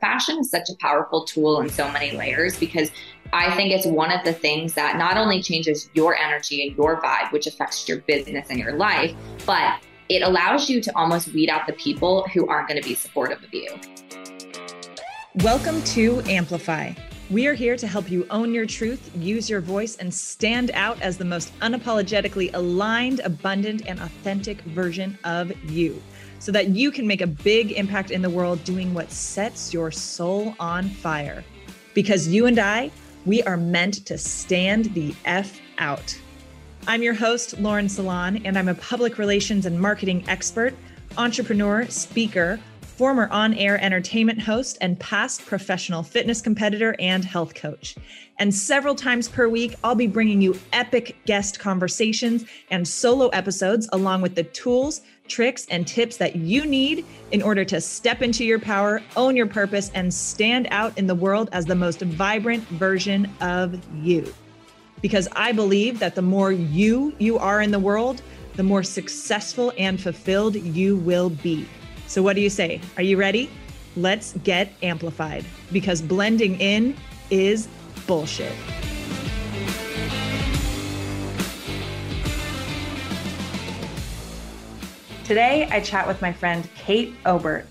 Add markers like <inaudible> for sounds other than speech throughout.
fashion is such a powerful tool in so many layers because I think it's one of the things that not only changes your energy and your vibe, which affects your business and your life, but it allows you to almost weed out the people who aren't going to be supportive of you. Welcome to Amplify. We are here to help you own your truth, use your voice, and stand out as the most unapologetically aligned, abundant, and authentic version of you so that you can make a big impact in the world doing what sets your soul on fire. Because you and I, we are meant to stand the F out. I'm your host, Lauren Salon, and I'm a public relations and marketing expert, entrepreneur, speaker, former on air entertainment host, and past professional fitness competitor and health coach. And several times per week, I'll be bringing you epic guest conversations and solo episodes, along with the tools, tricks, and tips that you need in order to step into your power, own your purpose, and stand out in the world as the most vibrant version of you. Because I believe that the more you you are in the world, the more successful and fulfilled you will be. So, what do you say? Are you ready? Let's get amplified because blending in is bullshit. Today, I chat with my friend Kate Obert.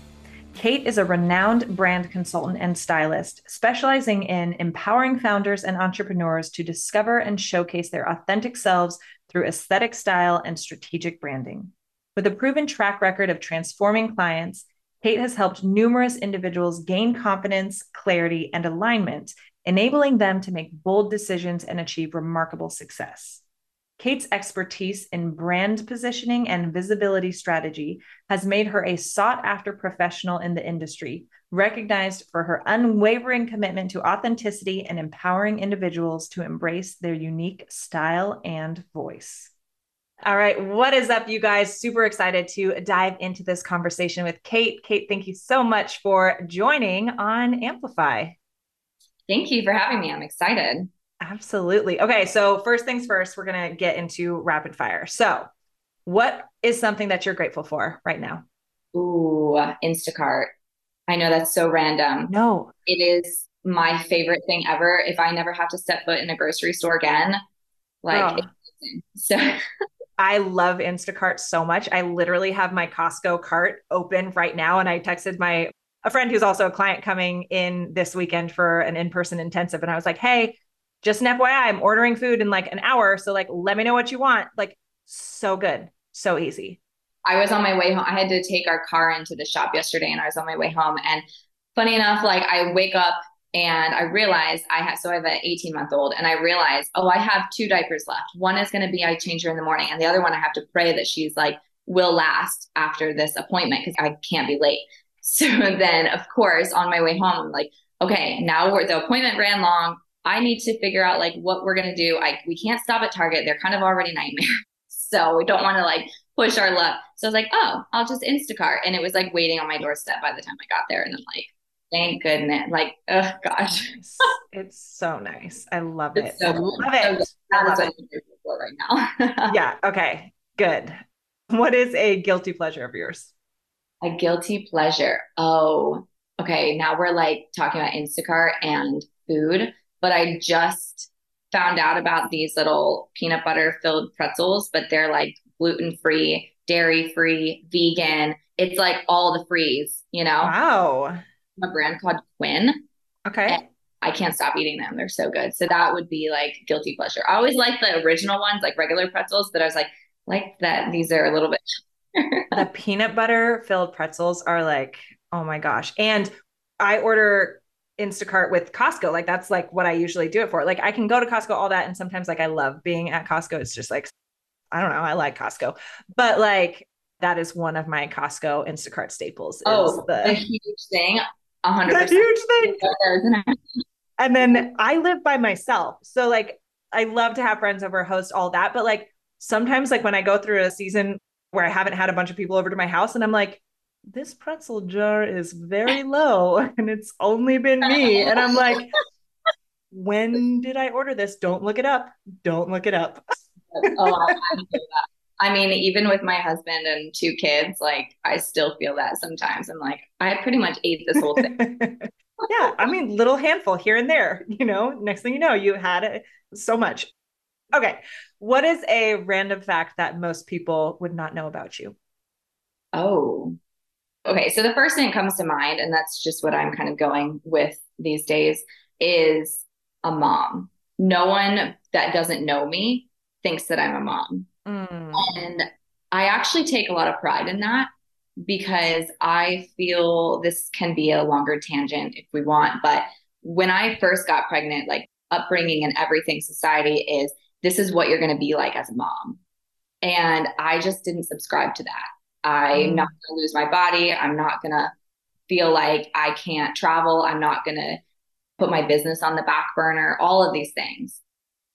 Kate is a renowned brand consultant and stylist, specializing in empowering founders and entrepreneurs to discover and showcase their authentic selves through aesthetic style and strategic branding. With a proven track record of transforming clients, Kate has helped numerous individuals gain confidence, clarity, and alignment, enabling them to make bold decisions and achieve remarkable success. Kate's expertise in brand positioning and visibility strategy has made her a sought after professional in the industry, recognized for her unwavering commitment to authenticity and empowering individuals to embrace their unique style and voice. All right. What is up, you guys? Super excited to dive into this conversation with Kate. Kate, thank you so much for joining on Amplify. Thank you for having me. I'm excited. Absolutely. Okay. So, first things first, we're going to get into rapid fire. So, what is something that you're grateful for right now? Ooh, Instacart. I know that's so random. No, it is my favorite thing ever. If I never have to step foot in a grocery store again, like, oh. so <laughs> I love Instacart so much. I literally have my Costco cart open right now. And I texted my a friend who's also a client coming in this weekend for an in-person intensive. And I was like, hey, just an FYI, I'm ordering food in like an hour. So like let me know what you want. Like so good. So easy. I was on my way home. I had to take our car into the shop yesterday and I was on my way home. And funny enough, like I wake up and I realize I have, so I have an 18 month old, and I realize oh, I have two diapers left. One is going to be I change her in the morning, and the other one I have to pray that she's like will last after this appointment because I can't be late. <laughs> So then, of course, on my way home, I'm like, okay, now the appointment ran long. I need to figure out like what we're gonna do. I we can't stop at Target; they're kind of already nightmare. <laughs> so we don't want to like push our luck. So I was like, oh, I'll just Instacart, and it was like waiting on my doorstep by the time I got there, and I'm like, Thank goodness. Like, oh gosh. it's so nice. I love it. So I love it. Is what I'm for right now. <laughs> yeah. Okay. Good. What is a guilty pleasure of yours? A guilty pleasure. Oh, okay. Now we're like talking about Instacart and food, but I just found out about these little peanut butter filled pretzels, but they're like gluten free, dairy free, vegan. It's like all the frees, you know? Wow a brand called Quinn. Okay. I can't stop eating them. They're so good. So that would be like guilty pleasure. I always like the original ones, like regular pretzels, but I was like, like that these are a little bit <laughs> the peanut butter filled pretzels are like, oh my gosh. And I order Instacart with Costco. Like that's like what I usually do it for. Like I can go to Costco, all that. And sometimes like I love being at Costco. It's just like, I don't know. I like Costco, but like that is one of my Costco Instacart staples. oh, the huge thing hundred percent huge thing. and then I live by myself. So like I love to have friends over, host all that. But like sometimes like when I go through a season where I haven't had a bunch of people over to my house and I'm like, this pretzel jar is very low <laughs> and it's only been me. And I'm like, when did I order this? Don't look it up. Don't look it up. <laughs> oh, I, I mean, even with my husband and two kids, like I still feel that sometimes. I'm like, I pretty much ate this whole thing. <laughs> Yeah. I mean, little handful here and there, you know, next thing you know, you had it so much. Okay. What is a random fact that most people would not know about you? Oh, okay. So the first thing that comes to mind, and that's just what I'm kind of going with these days, is a mom. No one that doesn't know me thinks that I'm a mom. Mm. And I actually take a lot of pride in that because I feel this can be a longer tangent if we want. But when I first got pregnant, like upbringing and everything society is this is what you're going to be like as a mom. And I just didn't subscribe to that. I'm mm. not going to lose my body. I'm not going to feel like I can't travel. I'm not going to put my business on the back burner, all of these things.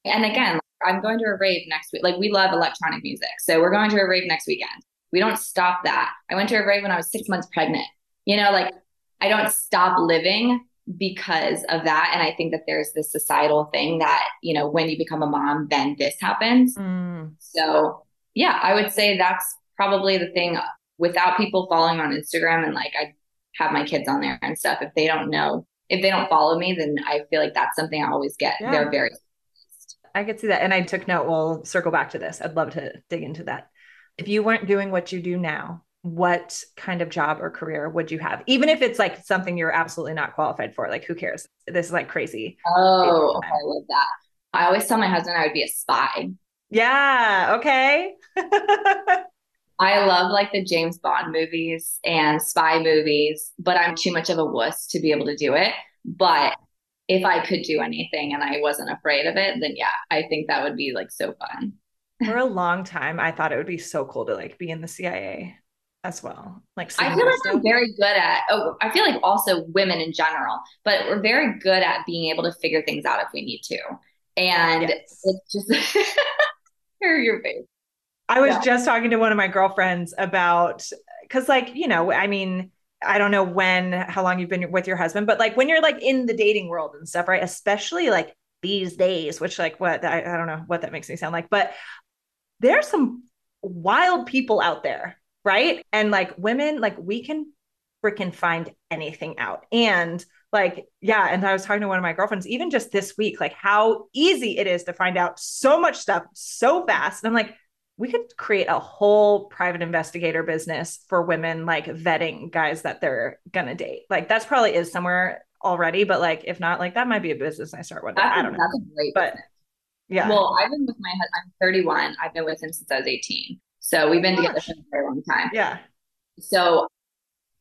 And again, I'm going to a rave next week. Like we love electronic music. So we're going to a rave next weekend. We don't stop that. I went to a rave when I was six months pregnant. You know, like I don't stop living because of that. And I think that there's this societal thing that, you know, when you become a mom, then this happens. Mm. So, yeah, I would say that's probably the thing without people following on Instagram and like I have my kids on there and stuff. If they don't know, if they don't follow me, then I feel like that's something I always get. Yeah. They're very. I could see that. And I took note. We'll circle back to this. I'd love to dig into that. If you weren't doing what you do now, what kind of job or career would you have? Even if it's like something you're absolutely not qualified for, like who cares? This is like crazy. Oh, I love that. I always tell my husband I would be a spy. Yeah. Okay. <laughs> I love like the James Bond movies and spy movies, but I'm too much of a wuss to be able to do it. But if I could do anything and I wasn't afraid of it, then yeah, I think that would be like so fun. For a long time, I thought it would be so cool to like be in the CIA as well. Like I feel like I'm very good at oh I feel like also women in general, but we're very good at being able to figure things out if we need to. And yes. it's just <laughs> here your face. I was yeah. just talking to one of my girlfriends about because like, you know, I mean, I don't know when how long you've been with your husband, but like when you're like in the dating world and stuff, right? Especially like these days, which like what I, I don't know what that makes me sound like, but there's some wild people out there right? And like women, like we can freaking find anything out. And like, yeah. And I was talking to one of my girlfriends, even just this week, like how easy it is to find out so much stuff so fast. And I'm like, we could create a whole private investigator business for women, like vetting guys that they're gonna date. Like that's probably is somewhere already, but like if not, like that might be a business I start with. I don't know. That's a great but business. yeah. Well, I've been with my husband. I'm 31. I've been with him since I was 18. So we've been together for a very long time. Yeah. So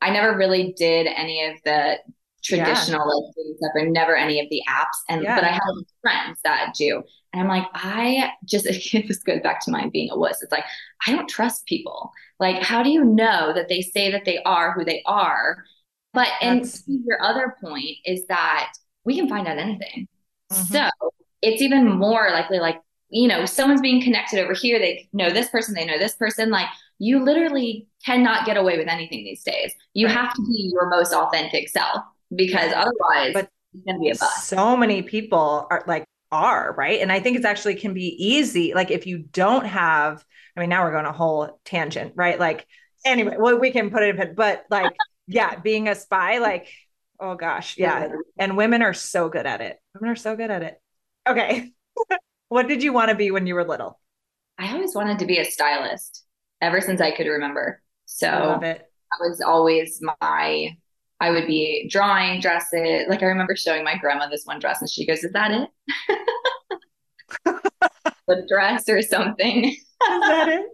I never really did any of the traditional yeah. like dating stuff or never any of the apps. And yeah. but I have friends that do. And I'm like, I just <laughs> this goes back to my being a wuss. It's like, I don't trust people. Like, how do you know that they say that they are who they are? But and your other point is that we can find out anything. Mm-hmm. So it's even more likely like you know, someone's being connected over here. They know this person, they know this person. Like you literally cannot get away with anything these days. You right. have to be your most authentic self because otherwise but it's gonna be a bust. So many people are like are, right? And I think it's actually can be easy. Like if you don't have, I mean, now we're going a whole tangent, right? Like anyway, well, we can put it in, but like, yeah, being a spy, like, oh gosh, yeah. And women are so good at it. Women are so good at it. Okay. <laughs> What did you want to be when you were little? I always wanted to be a stylist ever since I could remember. So I love it. That was always my I would be drawing dresses. Like I remember showing my grandma this one dress and she goes, Is that it? <laughs> the dress or something. <laughs> Is that it?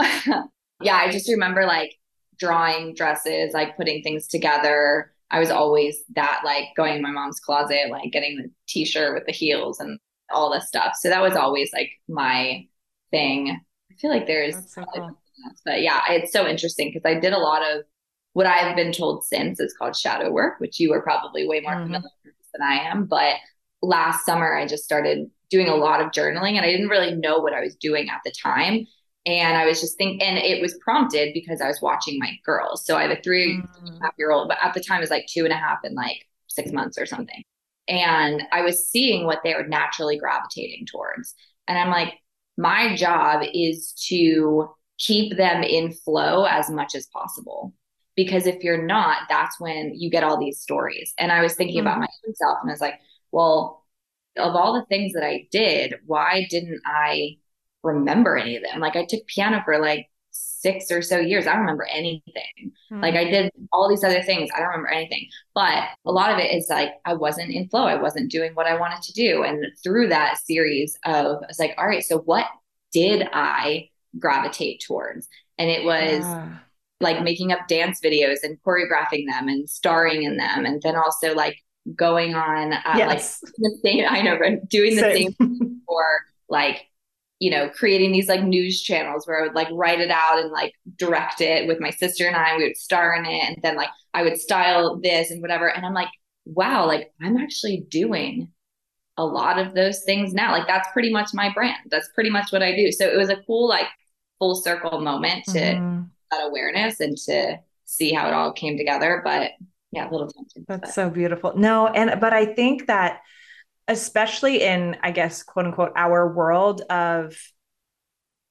<laughs> yeah, I just remember like drawing dresses, like putting things together. I was always that like going in my mom's closet, like getting the t-shirt with the heels and all this stuff. So that was always like my thing. I feel like there's, so cool. but yeah, it's so interesting because I did a lot of what I've been told since is called shadow work, which you are probably way more mm-hmm. familiar with than I am. But last summer, I just started doing a lot of journaling and I didn't really know what I was doing at the time. And I was just thinking, and it was prompted because I was watching my girls. So I have a three mm-hmm. and a half year old, but at the time it was like two and a half and like six months or something. And I was seeing what they were naturally gravitating towards. And I'm like, my job is to keep them in flow as much as possible. Because if you're not, that's when you get all these stories. And I was thinking mm-hmm. about my own self and I was like, well, of all the things that I did, why didn't I remember any of them? Like I took piano for like six or so years. I don't remember anything. Mm-hmm. Like I did all these other things. I don't remember anything. But a lot of it is like I wasn't in flow. I wasn't doing what I wanted to do. And through that series of it's like, all right, so what did I gravitate towards? And it was yeah like making up dance videos and choreographing them and starring in them and then also like going on uh, yes. like the same i know doing the same, same for like you know creating these like news channels where i would like write it out and like direct it with my sister and i we would star in it and then like i would style this and whatever. And i'm like wow like i'm actually doing a lot of those things now. Like that's pretty much my brand. That's pretty much what i do. So it was a cool like full circle moment to mm-hmm that awareness and to see how it all came together. But yeah, a little tempting. That's but. so beautiful. No, and but I think that especially in, I guess, quote unquote, our world of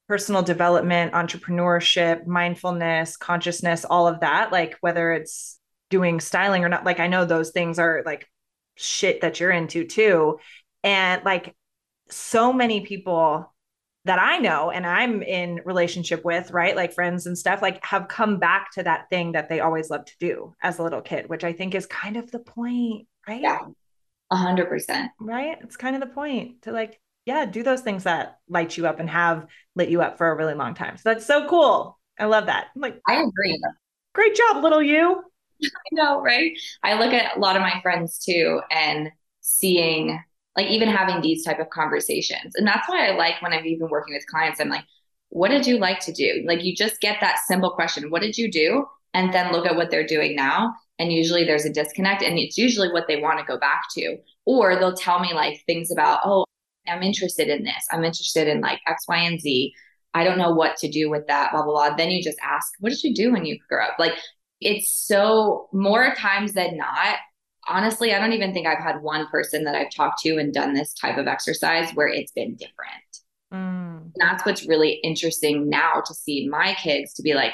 personal development, entrepreneurship, mindfulness, consciousness, all of that, like whether it's doing styling or not, like I know those things are like shit that you're into too. And like so many people that I know and I'm in relationship with, right? Like friends and stuff, like have come back to that thing that they always loved to do as a little kid, which I think is kind of the point, right? Yeah. A hundred percent. Right. It's kind of the point to like, yeah, do those things that light you up and have lit you up for a really long time. So that's so cool. I love that. I'm like, I agree. Great job, little you. <laughs> I know, right? I look at a lot of my friends too and seeing like even having these type of conversations. And that's why i like when i'm even working with clients i'm like what did you like to do? Like you just get that simple question what did you do? And then look at what they're doing now. And usually there's a disconnect and it's usually what they want to go back to. Or they'll tell me like things about oh i'm interested in this. I'm interested in like x y and z. I don't know what to do with that blah blah blah. Then you just ask what did you do when you grew up? Like it's so more times than not honestly, I don't even think I've had one person that I've talked to and done this type of exercise where it's been different. Mm. That's what's really interesting now to see my kids to be like,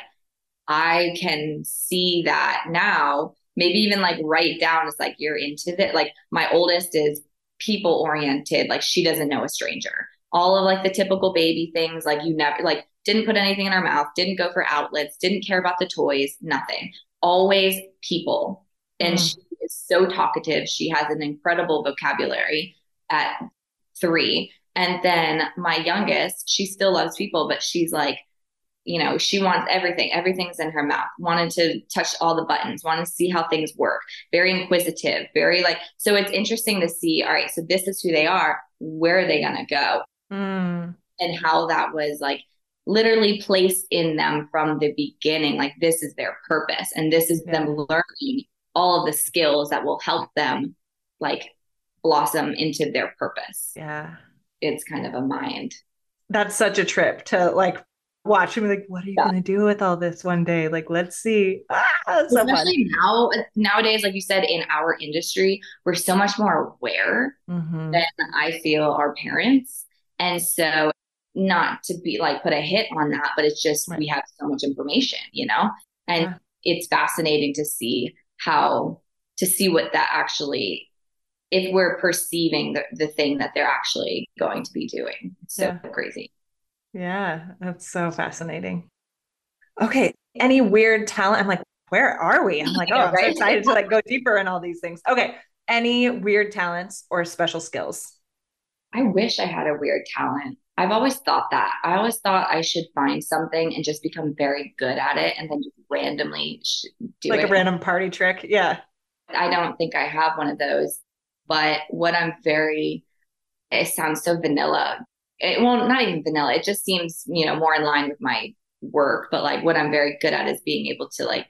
I can see that now. Maybe even like write down, it's like you're into it. Like my oldest is people oriented, like she doesn't know a stranger. All of like the typical baby things, like you never, like didn't put anything in her mouth, didn't go for outlets, didn't care about the toys, nothing. Always people. And mm. she is so talkative. She has an incredible vocabulary at three. And then my youngest, she still loves people, but she's like, you know, she wants everything. Everything's in her mouth. Wanted to touch all the buttons, wanted to see how things work. Very inquisitive, very like, so it's interesting to see, all right, so this is who they are. Where are they going to go? Mm. And how that was like literally placed in them from the beginning. Like, this is their purpose and this is yeah. them learning all of the skills that will help them like blossom into their purpose. Yeah. It's kind of a mind. That's such a trip to like watch him like, what are you yeah. gonna do with all this one day? Like, let's see. Ah, Especially now nowadays, like you said, in our industry, we're so much more aware mm-hmm. than I feel our parents. And so not to be like put a hit on that, but it's just right. we have so much information, you know? And yeah. it's fascinating to see how to see what that actually if we're perceiving the, the thing that they're actually going to be doing. It's so yeah. crazy. Yeah that's so fascinating. Okay any weird talent? I'm like where are we? I'm like <laughs> oh i'm so excited to like go <laughs> deeper in all these things. Okay any weird talents or special skills? I wish i had a weird talent I've always thought that. I always thought I should find something and just become very good at it and then just randomly do like it. a random party trick. Yeah. I don't think I have one of those. But what I'm very, it sounds so vanilla. It well, not even vanilla. It just seems, you know, more in line with my work. But like what I'm very good at is being able to like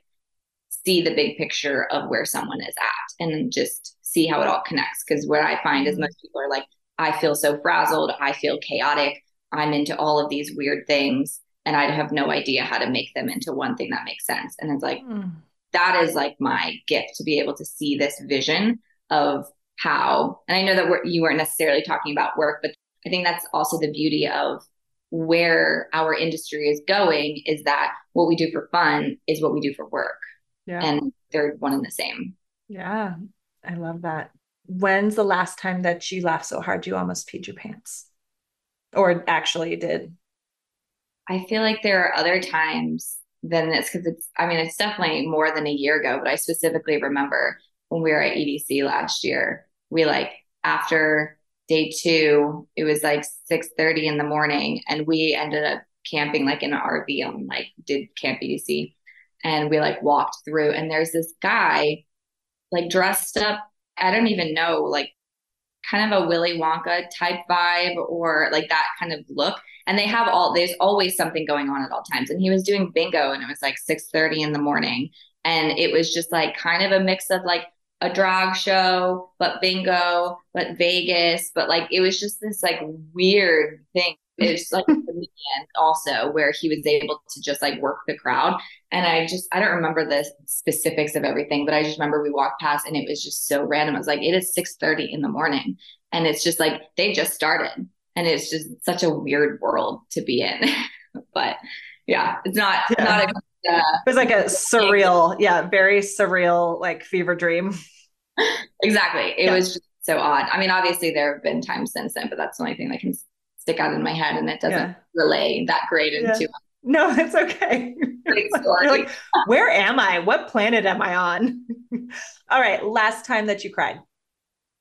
see the big picture of where someone is at and just see how it all connects. Cause what I find is mm-hmm. most people are like, I feel so frazzled. I feel chaotic. I'm into all of these weird things. And I have no idea how to make them into one thing that makes sense. And it's like, mm. that is like my gift to be able to see this vision of how, and I know that you weren't necessarily talking about work, but I think that's also the beauty of where our industry is going is that what we do for fun is what we do for work. yeah. and they're one and the same. Yeah, I love that. When's the last time that you laughed so hard you almost peed your pants? Or actually did? I feel like there are other times than this because it's, I mean, it's definitely more than a year ago, but I specifically remember when we were at EDC last year, we like after day two, it was like 6 30 in the morning, and we ended up camping like in an RV on like did Camp EDC. And we like walked through, and there's this guy like dressed up. I don't even know, like kind of a Willy Wonka type vibe or like that kind of look. And they have all there's always something going on at all times. And he was doing bingo and it was like 6 30 in the morning. And it was just like kind of a mix of like a drag show, but bingo, but Vegas, but like it was just this like weird thing. It's like <laughs> a comedian also where he was able to just like work the crowd. And I just I don't remember the specifics of everything, but I just remember we walked past and it was just so random. I was like, it is six thirty in the morning. And it's just like they just started. And it's just such a weird world to be in. <laughs> but yeah, it's not yeah. not a uh, it was like a surreal, <laughs> yeah, very surreal, like fever dream. exactly. It yeah. was just so odd. I mean, obviously there have been times since then, but that's the only thing that can stick out in my head, and it doesn't yeah. relay that great into. Yeah. No, it's okay. <laughs> like, <laughs> where am I? What planet am I on? <laughs> All right. Last time that you cried.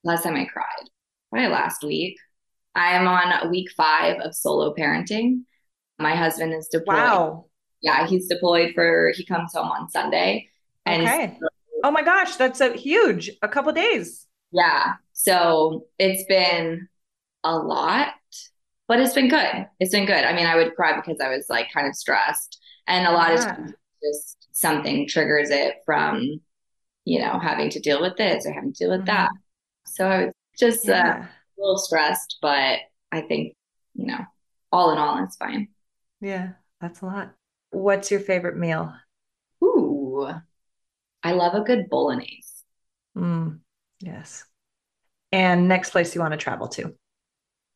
Last time I cried. Probably last week. I am on week five of solo parenting. My husband is deployed. Wow yeah, he's deployed for he comes home on Sunday. And okay. So, oh my gosh, that's a huge a couple days. Yeah. So it's been a lot, but it's been good. It's been good. I mean, I would cry because I was like kind of stressed. And a lot yeah. of times just something triggers it from, you know, having to deal with this or having to deal with mm-hmm. that. So I was just uh, yeah. uh, a little stressed, but I think, you know, all in all, it's fine. Yeah, that's a lot. What's your favorite meal? Ooh, I love a good bolognese. Mm, yes. And next place you want to travel to?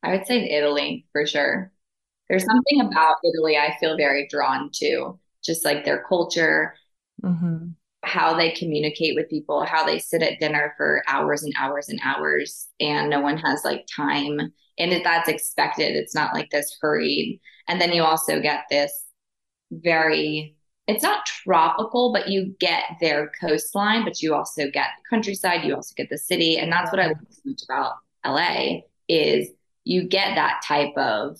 I would say Italy for sure. There's something about Italy I feel very drawn to, just like their culture, mm-hmm. how they communicate with people, how they sit at dinner for hours and hours and hours, and no one has like time. And that's expected. It's not like this hurried. And then you also get this very it's not tropical, but you get their coastline, but you also get the countryside, you also get the city. And that's what I love so much about LA is you get that type of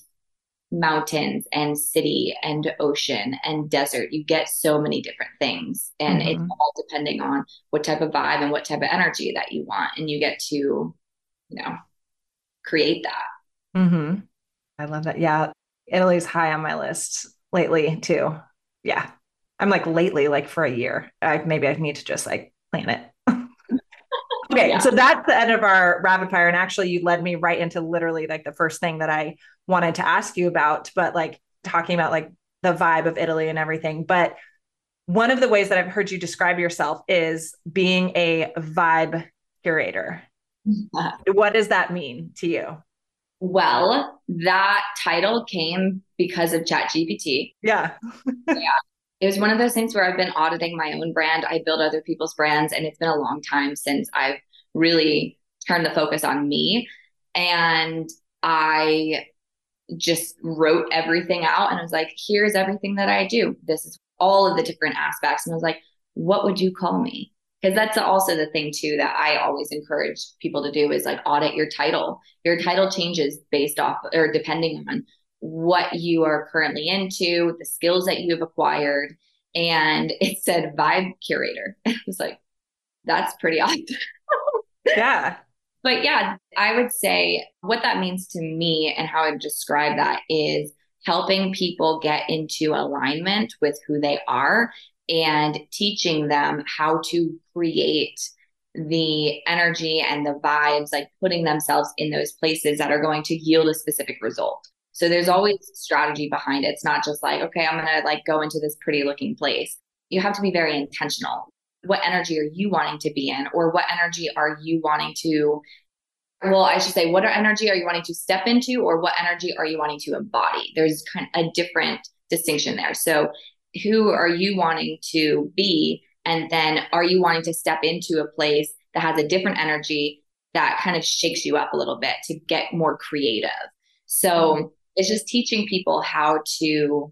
mountains and city and ocean and desert. You get so many different things. And mm-hmm. it's all depending on what type of vibe and what type of energy that you want. And you get to, you know, create that. Mm-hmm. I love that. Yeah. Italy's high on my list lately too. Yeah. I'm like lately, like for a year. I maybe I need to just like plan it. Okay. Yeah. So that's the end of our rapid fire. And actually you led me right into literally like the first thing that I wanted to ask you about, but like talking about like the vibe of Italy and everything. But one of the ways that I've heard you describe yourself is being a vibe curator. <laughs> what does that mean to you? Well, that title came because of ChatGPT. Yeah. yeah. It was one of those things where I've been auditing my own brand. I build other people's brands, and it's been a long time since I've really turned the focus on me. And I just wrote everything out and I was like, here's everything that I do. This is all of the different aspects. And I was like, what would you call me? because that's also the thing too that I always encourage people to do is like audit your title. Your title changes based off or depending on what you are currently into, the skills that you have acquired. And it said vibe curator. <laughs> I was like, that's pretty <laughs> odd. yeah. But yeah, I would say what that means to me and how I describe that is helping people get into alignment with who they are and teaching them how to create the energy and the vibes, like putting themselves in those places that are going to yield a specific result. So there's always strategy behind it. It's not just like, okay, I'm going to like go into this pretty looking place. You have to be very intentional. What energy are you wanting to be in? Or what energy are you wanting to, well, I should say, what energy are you wanting to step into? Or what energy are you wanting to embody? There's kind of a different distinction there. So who are you wanting to be And then are you wanting to step into a place that has a different energy that kind of shakes you up a little bit to get more creative? So mm-hmm. It's just teaching people how to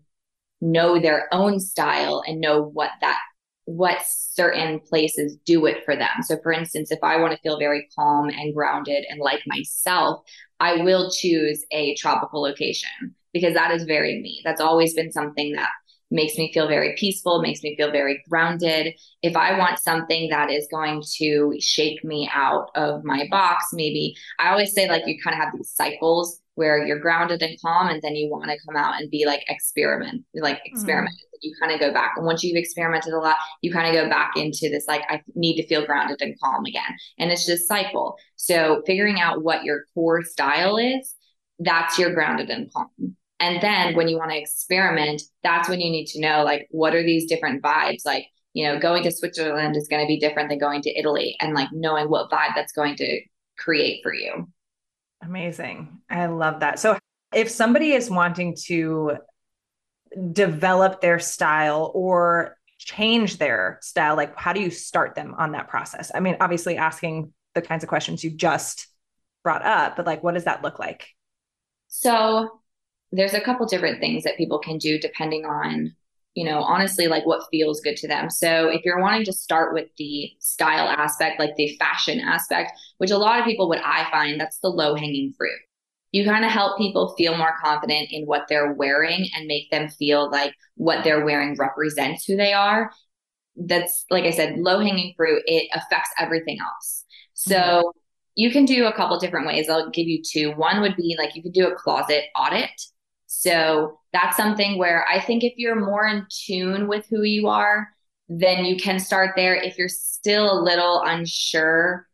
know their own style and know what that what certain places do it for them. So for instance, if I want to feel very calm and grounded and like myself, I will choose a tropical location because that is very me. That's always been something that makes me feel very peaceful, makes me feel very grounded. If I want something that is going to shake me out of my box, maybe I always say like you kind of have these cycles where you're grounded and calm and then you want to come out and be like experiment like mm-hmm. experiment. Mm. you kind of go back and once you've experimented a lot you kind of go back into this like i need to feel grounded and calm again. And it's just cycle. So figuring out what your core style is that's your grounded and calm. And then when you want to experiment that's when you need to know like what are these different vibes? Like you know going to switzerland is going to be different than going to italy and like knowing what vibe that's going to create for you Amazing. I love that. So, if somebody is wanting to develop their style or change their style, like how do you start them on that process? I mean, obviously, asking the kinds of questions you just brought up, but like, what does that look like? So, there's a couple different things that people can do depending on you know, honestly, like what feels good to them. So if you're wanting to start with the style aspect, like the fashion aspect, which a lot of people, what I find, that's the low hanging fruit. You kind of help people feel more confident in what they're wearing and make them feel like what they're wearing represents who they are. That's, like I said, low hanging fruit. It affects everything else. So mm-hmm. you can do a couple different ways. I'll give you two. One would be like you could do a closet audit. So that's something where I think if you're more in tune with who you are, then you can start there. If you're still a little unsure,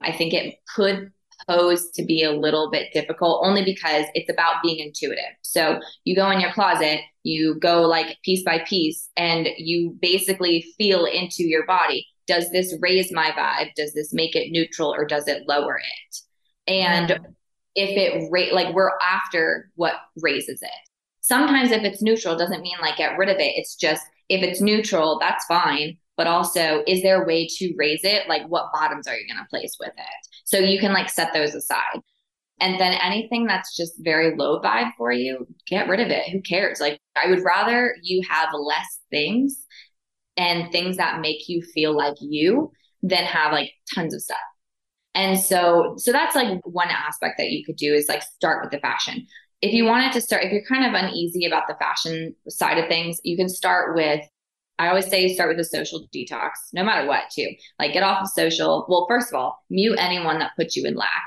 I think it could pose to be a little bit difficult only because it's about being intuitive. So you go in your closet, you go like piece by piece, and you basically feel into your body. Does this raise my vibe? Does this make it neutral or does it lower it? And. If it rate like we're after what raises it. Sometimes if it's neutral doesn't mean like get rid of it. It's just if it's neutral that's fine. But also is there a way to raise it? Like what bottoms are you going to place with it? So you can like set those aside. And then anything that's just very low vibe for you get rid of it. Who cares? Like i would rather you have less things and things that make you feel like you than have like tons of stuff and so so that's like one aspect that you could do is like start with the fashion if you wanted to start, if you're kind of uneasy about the fashion side of things, you can start with, I always say start with a social detox, no matter what, too. Like get off of social. Well, first of all, mute anyone that puts you in lack,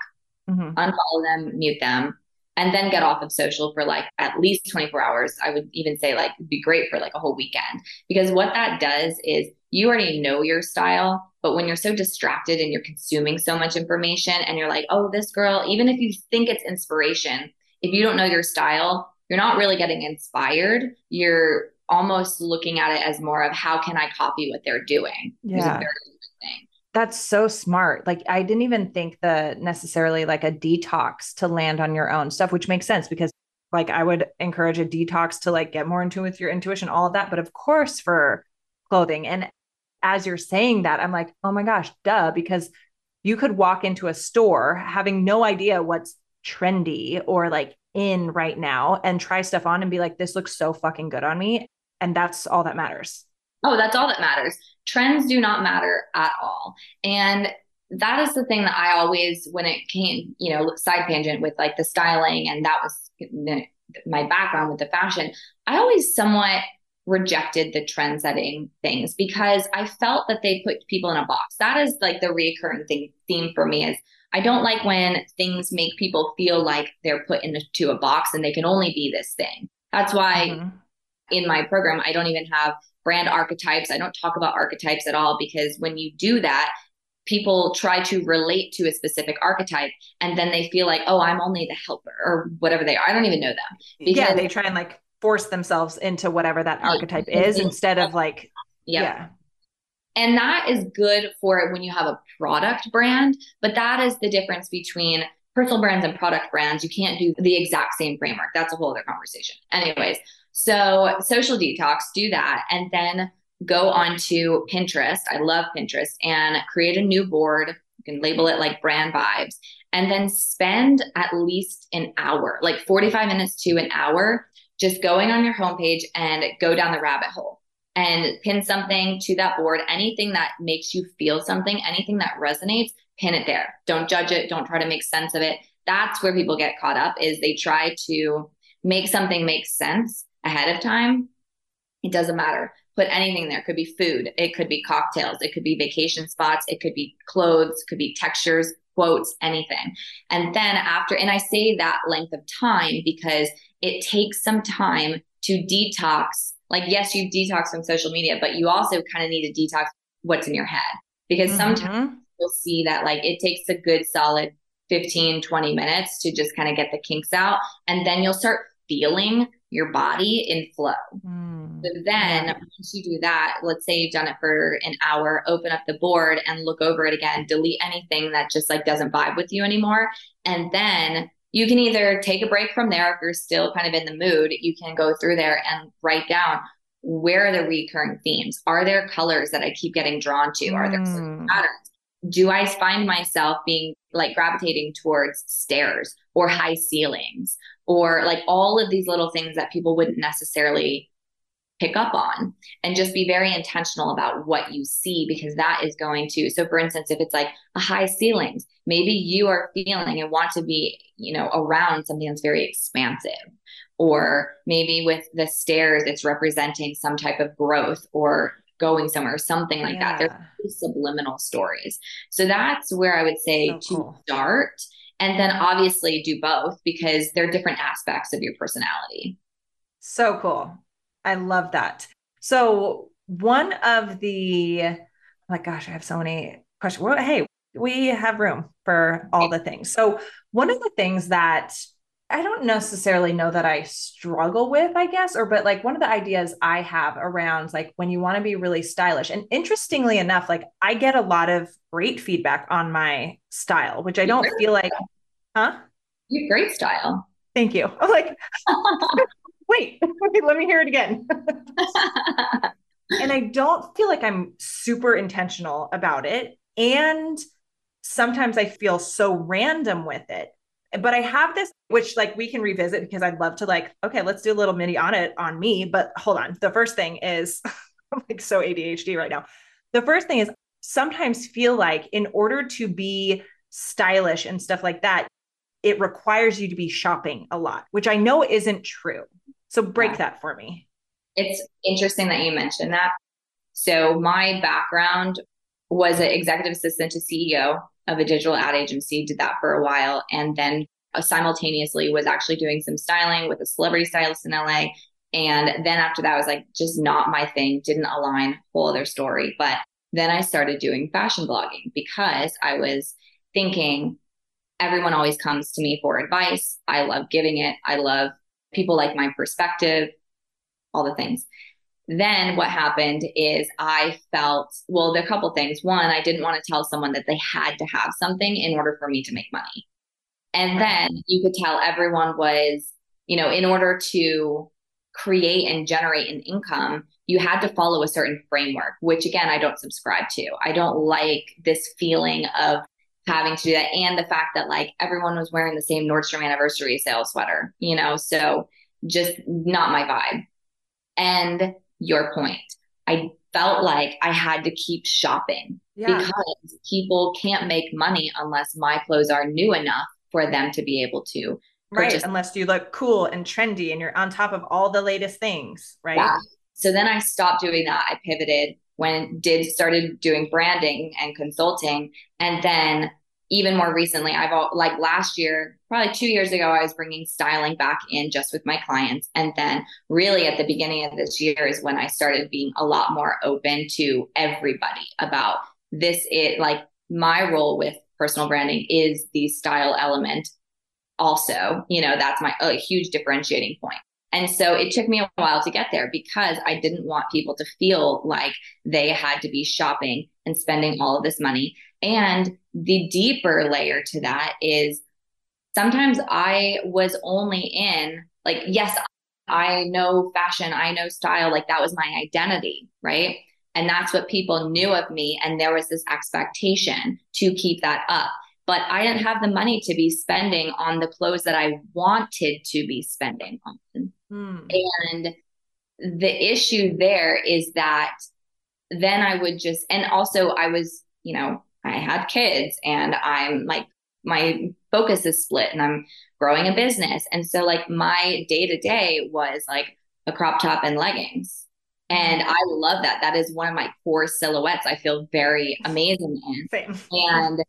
mm-hmm. unfollow them, mute them, and then get off of social for like at least 24 hours. I would even say like be great for like a whole weekend because what that does is you already know your style. But when you're so distracted and you're consuming so much information and you're like, oh, this girl, even if you think it's inspiration, if you don't know your style, you're not really getting inspired. You're almost looking at it as more of how can I copy what they're doing? Yeah. That's so smart. Like I didn't even think the necessarily like a detox to land on your own stuff, which makes sense because like I would encourage a detox to like get more in tune with your intuition, all of that. But of course for clothing. And as you're saying that, I'm like, oh my gosh, duh, because you could walk into a store having no idea what's trendy or like in right now and try stuff on and be like, this looks so fucking good on me. And that's all that matters. Oh, that's all that matters. Trends do not matter at all. And that is the thing that I always, when it came, you know, side tangent with like the styling, and that was my background with the fashion, I always somewhat rejected the trend setting things because I felt that they put people in a box. That is like the reoccurring thing theme for me is I don't like when things make people feel like they're put into a box and they can only be this thing. That's why mm-hmm. in my program, I don't even have brand archetypes. I don't talk about archetypes at all because when you do that, people try to relate to a specific archetype and then they feel like, oh, I'm only the helper or whatever they are. I don't even know them. Because yeah, they try and like force themselves into whatever that archetype is instead of like, yep. yeah. And that is good for it when you have a product brand, but that is the difference between personal brands and product brands. You can't do the exact same framework. That's a whole other conversation. Anyways, so social detox, do that. And then go onto Pinterest. I love Pinterest and create a new board. You can label it like brand vibes and then spend at least an hour, like 45 minutes to an hour, just going on your homepage and go down the rabbit hole and pin something to that board. Anything that makes you feel something, anything that resonates, pin it there. Don't judge it. Don't try to make sense of it. That's where people get caught up is they try to make something make sense ahead of time. It doesn't matter. Put anything there. It could be food. It could be cocktails. It could be vacation spots. It could be clothes. Could be textures, quotes, anything. And then after, and I say that length of time because it takes some time to detox. Like, yes, you detox from social media, but you also kind of need to detox what's in your head because mm-hmm. sometimes you'll see that like it takes a good solid 15, 20 minutes to just kind of get the kinks out. And then you'll start feeling your body in flow. Mm. So then once you do that, let's say you've done it for an hour, open up the board and look over it again, delete anything that just like doesn't vibe with you anymore. And then you can either take a break from there if you're still kind of in the mood, you can go through there and write down where are the recurring themes? Are there colors that I keep getting drawn to? Are there mm. patterns? Do I find myself being like gravitating towards stairs or high ceilings or like all of these little things that people wouldn't necessarily pick up on and just be very intentional about what you see because that is going to so for instance if it's like a high ceilings maybe you are feeling and want to be you know around something that's very expansive. Or maybe with the stairs it's representing some type of growth or going somewhere something like yeah. that there's subliminal stories. So that's where i would say so to cool. start. And then obviously do both because they're different aspects of your personality. So cool I love that. So one of the, oh my gosh, I have so many questions. Well, hey, we have room for all the things. So one of the things that I don't necessarily know that I struggle with, I guess, or but like one of the ideas I have around like when you want to be really stylish. And interestingly enough, like I get a lot of great feedback on my style, which I don't feel like, huh? You have great style. Thank you. <laughs> I'm like, <laughs> <laughs> wait, let me hear it again. and I don't feel like I'm super intentional about it. And sometimes I feel so random with it. But I have this, which like we can revisit because I'd love to like, okay, let's do a little mini on it on me. But hold on. The first thing is <laughs> I'm like so ADHD right now. The first thing is sometimes feel like in order to be stylish and stuff like that, it requires you to be shopping a lot, which I know isn't true. So break yeah. that for me. It's interesting that you mentioned that. So my background was an executive assistant to CEO of a digital ad agency, did that for a while, and then uh, simultaneously was actually doing some styling with a celebrity stylist in LA. And then after that, I was like, just not my thing, didn't align, whole other story. But then I started doing fashion blogging because I was thinking everyone always comes to me for advice. I love giving it. I love people like my perspective, all the things. Then what happened is I felt, well, there are a couple things. One, I didn't want to tell someone that they had to have something in order for me to make money. And then you could tell everyone was, you know, in order to create and generate an income, you had to follow a certain framework, which again, I don't subscribe to. I don't like this feeling of having to do that and the fact that like everyone was wearing the same Nordstrom anniversary sale sweater, you know, so just not my vibe. And your point, I felt like I had to keep shopping yeah. because people can't make money unless my clothes are new enough for them to be able to Right, unless you look cool and trendy and you're on top of all the latest things, right? Yeah. So then I stopped doing that. I pivoted when did started doing branding and consulting. And then even more recently i've all, like last year probably two years ago i was bringing styling back in just with my clients. And then really at the beginning of this year is when i started being a lot more open to everybody about this it like my role with personal branding is the style element also you know that's my a huge differentiating point and so it took me a while to get there because I didn't want people to feel like they had to be shopping and spending all of this money. And the deeper layer to that is sometimes I was only in, like, yes, I know fashion, I know style, like that was my identity, right? And that's what people knew of me. And there was this expectation to keep that up. But I didn't have the money to be spending on the clothes that I wanted to be spending on. Hmm. And the issue there is that then I would just, and also I was, you know, I had kids and I'm like, my focus is split and I'm growing a business. And so, like, my day to day was like a crop top and leggings. And I love that. That is one of my core silhouettes. I feel very amazing in. Same. And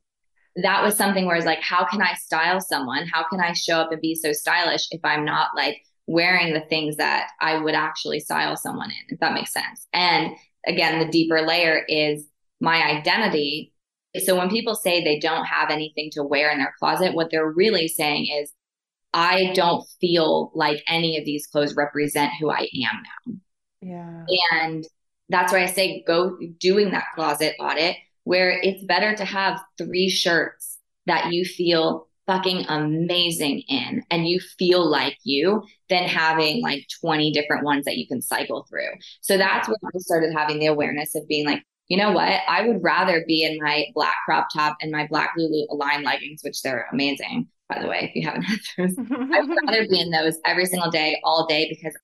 that was something where it's like, how can I style someone? How can I show up and be so stylish if I'm not like wearing the things that I would actually style someone in, if that makes sense. And again, the deeper layer is my identity. So when people say they don't have anything to wear in their closet, what they're really saying is, I don't feel like any of these clothes represent who I am now. Yeah. And that's why I say go doing that closet audit where it's better to have three shirts that you feel fucking amazing in and you feel like you than having like 20 different ones that you can cycle through. So that's when I started having the awareness of being like, you know what? I would rather be in my black crop top and my black Lulu Align leggings, which they're amazing, by the way, if you haven't had those. <laughs> I would rather be in those every single day, all day, because I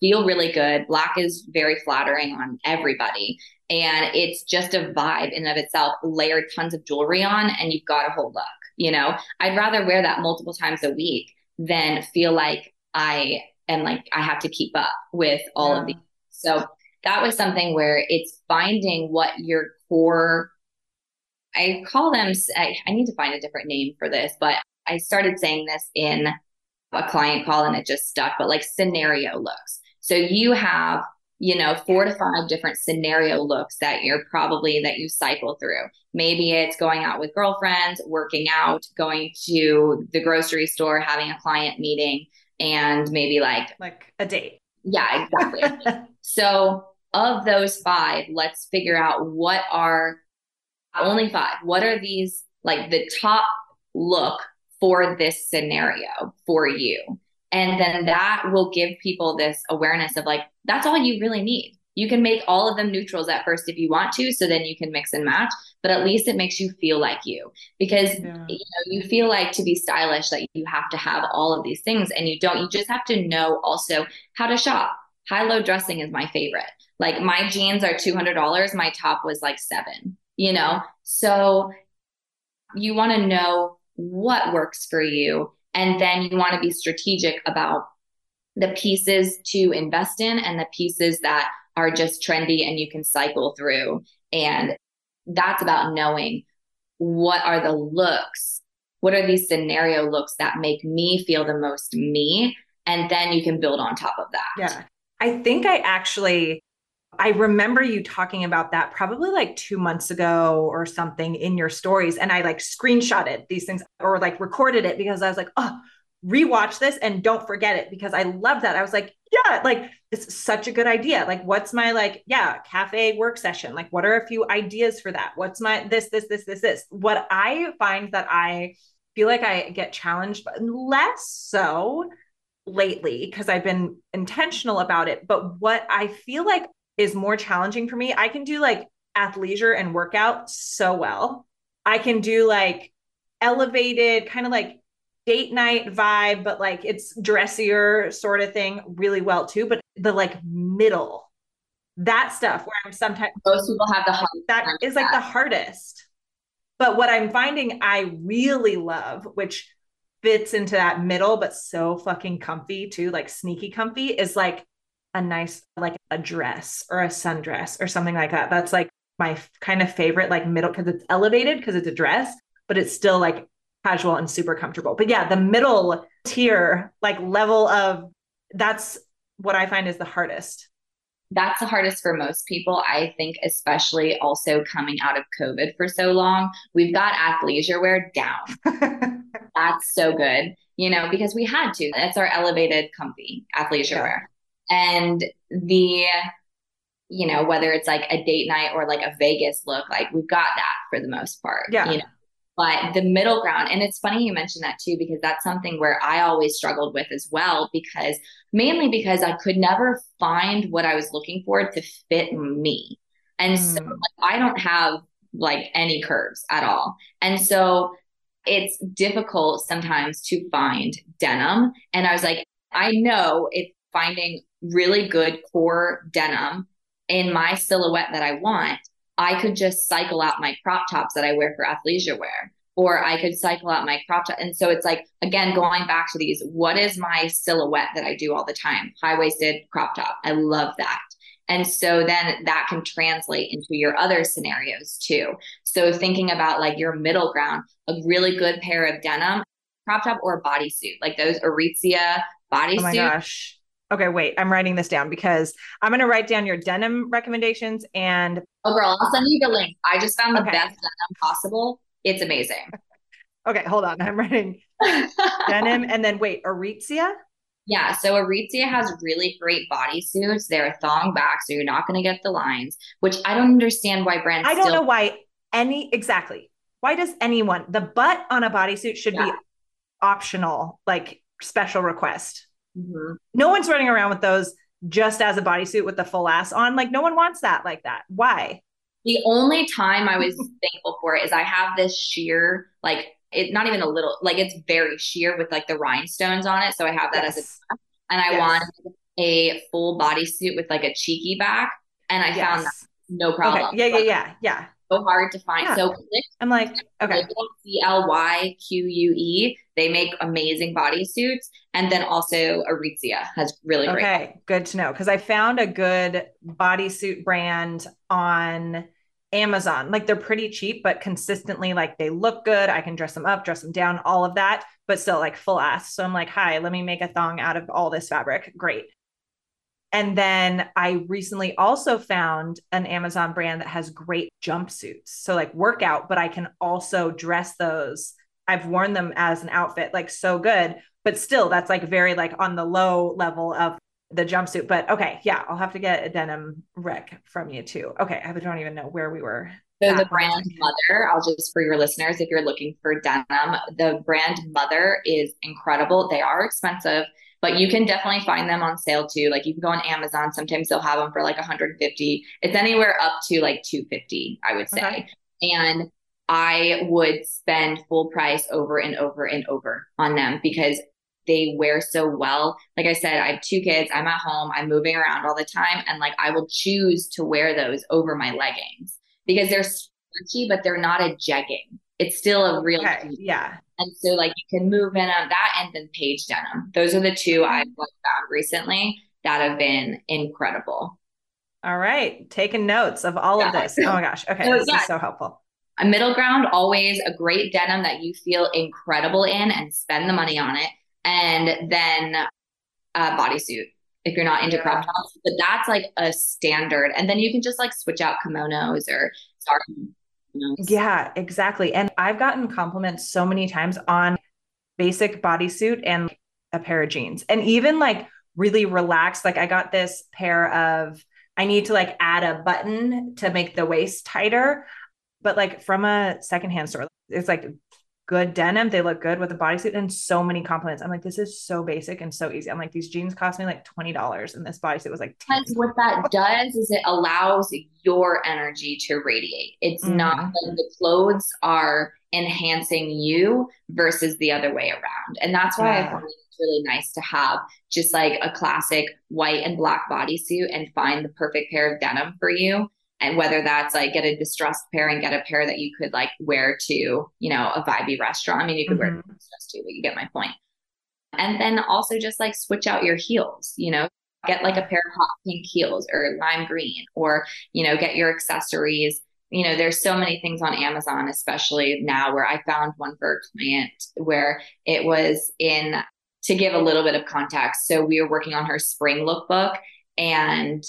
feel really good. Black is very flattering on everybody. And it's just a vibe in of itself, layered tons of jewelry on, and you've got a whole look. You know, I'd rather wear that multiple times a week than feel like I am like I have to keep up with all yeah. of these. So that was something where it's finding what your core I call them I, I need to find a different name for this, but I started saying this in a client call and it just stuck, but like scenario looks. So you have you know, four to five different scenario looks that you're probably that you cycle through. Maybe it's going out with girlfriends, working out, going to the grocery store, having a client meeting, and maybe like like a date. Yeah, exactly. <laughs> so of those five, let's figure out what are only five. What are these like the top look for this scenario for you? And then that will give people this awareness of like, that's all you really need. You can make all of them neutrals at first if you want to, so then you can mix and match, but at least it makes you feel like you because yeah. you know you feel like to be stylish that you have to have all of these things and you don't you just have to know also how to shop. High low dressing is my favorite. Like my jeans are $200, my top was like 7, you know? So you want to know what works for you and then you want to be strategic about the pieces to invest in and the pieces that are just trendy and you can cycle through. And that's about knowing what are the looks, what are these scenario looks that make me feel the most me. And then you can build on top of that. Yeah. I think I actually I remember you talking about that probably like two months ago or something in your stories. And I like screenshotted these things or like recorded it because I was like, oh, rewatch this and don't forget it because I love that. I was like, yeah, like it's such a good idea. Like, what's my like, yeah, cafe work session? Like, what are a few ideas for that? What's my this, this, this, this, this? What I find that I feel like I get challenged, but less so lately because I've been intentional about it. But what I feel like is more challenging for me. I can do like athleisure and workout so well. I can do like elevated, kind of like date night vibe, but like it's dressier sort of thing really well too. But the like middle, that stuff where I'm sometimes most people have the hard that is like the hardest. But what I'm finding I really love, which fits into that middle, but so fucking comfy too, like sneaky comfy, is like a nice like a dress or a sundress or something like that. That's like my kind of favorite like middle because it's elevated because it's a dress, but it's still like casual and super comfortable. But yeah, the middle tier like level of that's what I find is the hardest. That's the hardest for most people. I think, especially also coming out of COVID for so long, we've got athleisure wear down. <laughs> that's so good, you know, because we had to. That's our elevated, comfy athleisure yeah. wear and the you know whether it's like a date night or like a vegas look like we've got that for the most part yeah you know but the middle ground and it's funny you mentioned that too because that's something where i always struggled with as well because mainly because i could never find what i was looking for to fit me And mm. so like, I don't have like any curves at all. And so it's difficult sometimes to find denim. And I was like, I know if finding really good core denim in my silhouette that I want, I could just cycle out my crop tops that I wear for athleisure wear, or I could cycle out my crop top. And so it's like, again, going back to these, what is my silhouette that I do all the time? High waisted crop top. I love that. And so then that can translate into your other scenarios too. So thinking about like your middle ground, a really good pair of denim, crop top or a bodysuit, like those Aritzia bodysuit. Oh my gosh. Okay, wait, I'm writing this down because I'm going to write down your denim recommendations and. Oh, girl, I'll send you the link. I just found the okay. best denim possible. It's amazing. <laughs> okay, hold on. I'm writing <laughs> denim and then wait, Aritzia? Yeah, so Aritzia has really great bodysuits. They're thong back, so you're not going to get the lines, which I don't understand why brands. I don't still- know why any exactly. Why does anyone the butt on a bodysuit should yeah. be optional, like special request? Mm-hmm. No one's running around with those just as a bodysuit with the full ass on. Like no one wants that like that. Why? The only time I was <laughs> thankful for it is I have this sheer like it's not even a little like it's very sheer with like the rhinestones on it. So I have that yes. as a and I yes. want a full bodysuit with like a cheeky back. And I yes. found that no problem. Okay. Yeah, yeah, yeah, yeah. So hard to find. Yeah. So I'm like, okay. C L Y Q U E. They make amazing bodysuits. And then also Aritzia has really great. Okay, good to know. Because I found a good bodysuit brand on Amazon. Like they're pretty cheap, but consistently like they look good. I can dress them up, dress them down, all of that, but still like full ass. So I'm like, hi, let me make a thong out of all this fabric. Great. And then I recently also found an Amazon brand that has great jumpsuits. So like workout, but I can also dress those. I've worn them as an outfit, like so good, but still that's like very like on the low level of the jumpsuit. But okay, yeah, I'll have to get a denim rec from you too. Okay, I don't even know where we were. So the brand Mother, I'll just for your listeners, if you're looking for denim, the brand Mother is incredible. They are expensive, but you can definitely find them on sale too. Like you can go on Amazon. Sometimes they'll have them for like 150. It's anywhere up to like 250, I would say. Okay. And I would spend full price over and over and over on them because they wear so well. Like I said, I have two kids, I'm at home, I'm moving around all the time. And like I will choose to wear those over my leggings because they're stretchy, but they're not a jegging. It's still a real okay, yeah. And so like you can move in on that and then Paige denim. Those are the two mm-hmm. I've found recently that have been incredible. All right. Taking notes of all yeah. of this. Oh my gosh. <laughs> Okay. So, this yeah. is so helpful. A middle ground, always a great denim that you feel incredible in and spend the money on it and then a bodysuit if you're not into yeah. crop tops. But that's like a standard. And then you can just like switch out kimonos or start. Yeah, exactly. And I've gotten compliments so many times on basic bodysuit and a pair of jeans. And even like really relaxed, like I got this pair of I need to like add a button to make the waist tighter, but like from a secondhand store. It's like good denim. They look good with a bodysuit and so many compliments. I'm like, this is so basic and so easy. I'm like, these jeans cost me like $20 and this bodysuit was like Because what that does is it allows your energy to radiate. It's mm-hmm. not like the clothes are enhancing you versus the other way around. And that's why yeah. I find it's really nice to have just like a classic white and black bodysuit and find the perfect pair of denim for you and whether that's like get a distressed pair and get a pair that you could like wear to you know a vibey restaurant i mean you could mm-hmm. wear distressed too but you get my point. point and then also just like switch out your heels you know get like a pair of hot pink heels or lime green or you know get your accessories you know there's so many things on amazon especially now where i found one for a client where it was in to give a little bit of context so we were working on her spring lookbook and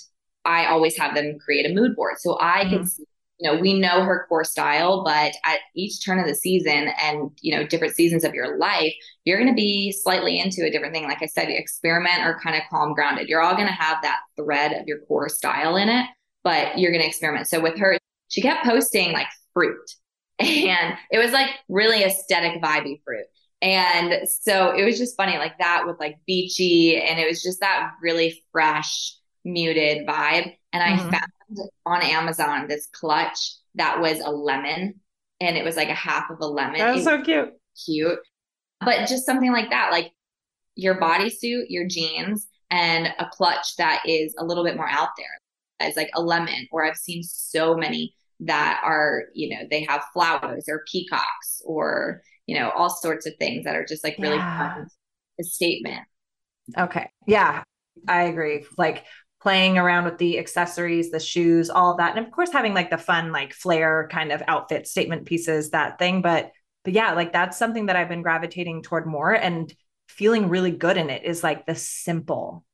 I always have them create a mood board. So I mm-hmm. can see, you know, we know her core style, but at each turn of the season and, you know, different seasons of your life, you're going to be slightly into a different thing. Like I said, experiment or kind of calm grounded. You're all going to have that thread of your core style in it, but you're going to experiment. So with her, she kept posting like fruit <laughs> and it was like really aesthetic, vibey fruit. And so it was just funny like that with like beachy and it was just that really fresh muted vibe. And I mm-hmm. found on Amazon this clutch that was a lemon and it was like a half of a lemon. That was so cute. Cute. But just something like that, like your bodysuit, your jeans, and a clutch that is a little bit more out there. It's like a lemon, or I've seen so many that are, you know, they have flowers or peacocks or, you know, all sorts of things that are just like really yeah. fun. A statement. Okay. Yeah, I agree. Like playing around with the accessories, the shoes, all of that. And of course having like the fun, like flair kind of outfit statement pieces, that thing. But but yeah, like that's something that I've been gravitating toward more and feeling really good in it is like the simple,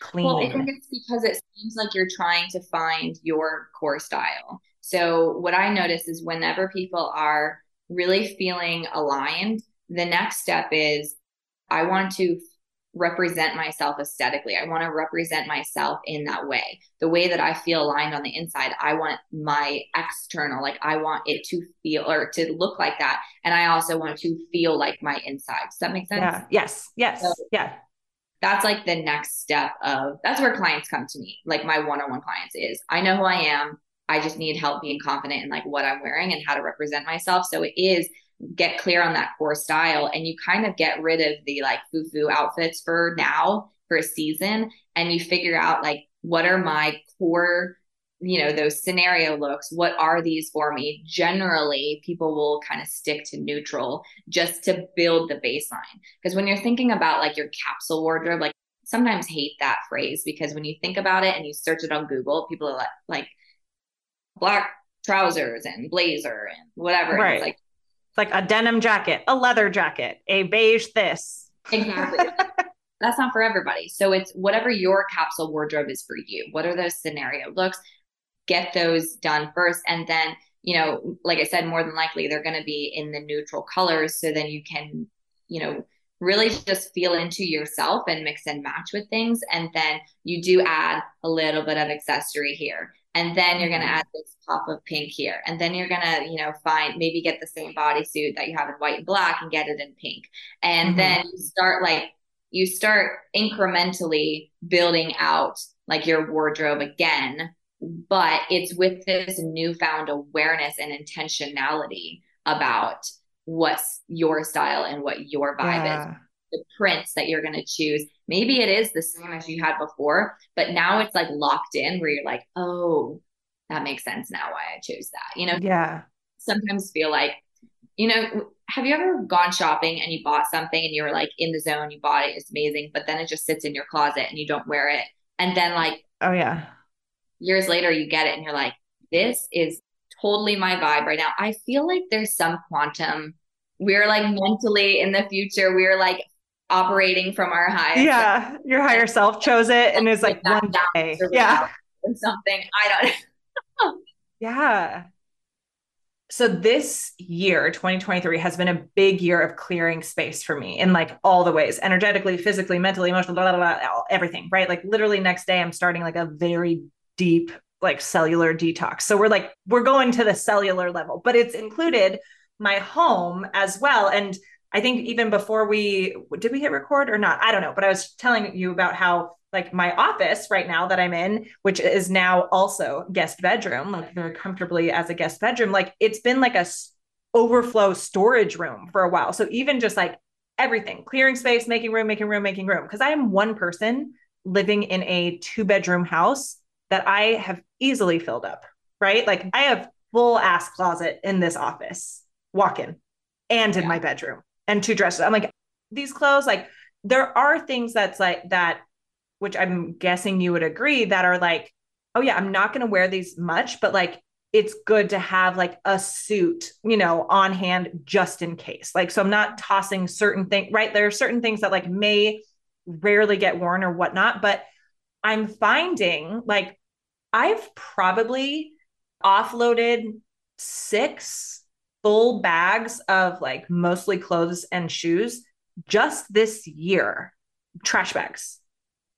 clean. Well, I think it's because it seems like you're trying to find your core style. So what I notice is whenever people are really feeling aligned, the next step is I want to represent myself aesthetically. I want to represent myself in that way. The way that I feel aligned on the inside, I want my external, like I want it to feel or to look like that. And I also want to feel like my inside. Does that make sense? Yeah. Yes. Yes. So yeah. That's like the next step of that's where clients come to me. Like my one-on-one clients is I know who I am. I just need help being confident in like what I'm wearing and how to represent myself. So it is get clear on that core style and you kind of get rid of the like foo-foo outfits for now for a season and you figure out like what are my core you know those scenario looks what are these for me generally people will kind of stick to neutral just to build the baseline because when you're thinking about like your capsule wardrobe like sometimes hate that phrase because when you think about it and you search it on google people are like, like black trousers and blazer and whatever right. And like it's like a denim jacket, a leather jacket, a beige this. Exactly. <laughs> That's not for everybody. So it's whatever your capsule wardrobe is for you. What are those scenario looks? Get those done first. And then, you know, like I said, more than likely they're going to be in the neutral colors. So then you can, you know, really just feel into yourself and mix and match with things. And then you do add a little bit of accessory here and then you're going to mm-hmm. add this pop of pink here and then you're going to you know find maybe get the same bodysuit that you have in white and black and get it in pink and mm-hmm. then you start like you start incrementally building out like your wardrobe again but it's with this newfound awareness and intentionality about what's your style and what your vibe yeah. is the prints that you're going to choose. Maybe it is the same as you had before, but now it's like locked in where you're like, oh, that makes sense now why I chose that. You know? Yeah. Sometimes feel like, you know, have you ever gone shopping and you bought something and you were like in the zone, you bought it, it's amazing, but then it just sits in your closet and you don't wear it. And then like, oh yeah. Years later you get it and you're like, this is totally my vibe right now. I feel like there's some quantum we're like mentally in the future we're like operating from our high. Yeah, your higher self chose it and is like one day. Yeah. Or something. I don't <laughs> yeah. So this year, 2023, has been a big year of clearing space for me in like all the ways, energetically, physically, mentally, emotionally, blah, blah, blah, everything, right? Like literally next day, I'm starting like a very deep, like cellular detox. So we're like, we're going to the cellular level, but it's included my home as well. And I think even before we did we hit record or not? I don't know, but I was telling you about how like my office right now that I'm in, which is now also guest bedroom, like very comfortably as a guest bedroom, like it's been like a overflow storage room for a while. So even just like everything, clearing space, making room, making room, making room. Because I am one person living in a two bedroom house that I have easily filled up, right? Like I have full ass closet in this office, walk in, and in yeah. my bedroom and two dresses. I'm like, these clothes, like there are things that's like that, which I'm guessing you would agree that are like, oh yeah, I'm not going to wear these much, but like it's good to have like a suit, you know, on hand just in case. Like, so I'm not tossing certain things, right? There are certain things that like may rarely get worn or whatnot, but I'm finding like I've probably offloaded six full bags of like mostly clothes and shoes just this year, trash bags.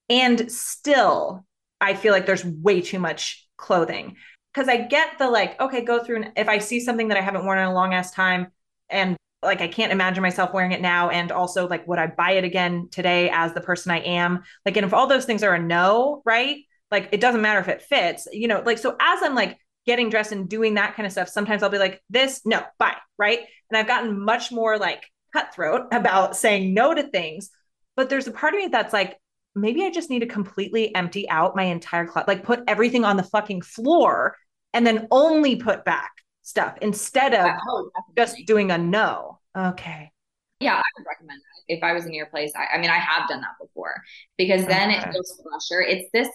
And still, I feel like there's way too much clothing because I get the like, okay, go through if I see something that I haven't worn in a long ass time and like I can't imagine myself wearing it now. And also, like, would I buy it again today as the person I am? Like, and if all those things are a no, right? like it doesn't matter if it fits, you know, like so as I'm like getting dressed and doing that kind of stuff, sometimes I'll be like, this, no, bye. Right. And I've gotten much more like cutthroat about saying no to things. But there's a part of me that's like, maybe I just need to completely empty out my entire closet, like put everything on the fucking floor and then only put back stuff instead of just doing a no. Okay. Yeah, I would recommend that. If I was in your place, I, I mean, I have done that before because then okay. it feels flusher. It's this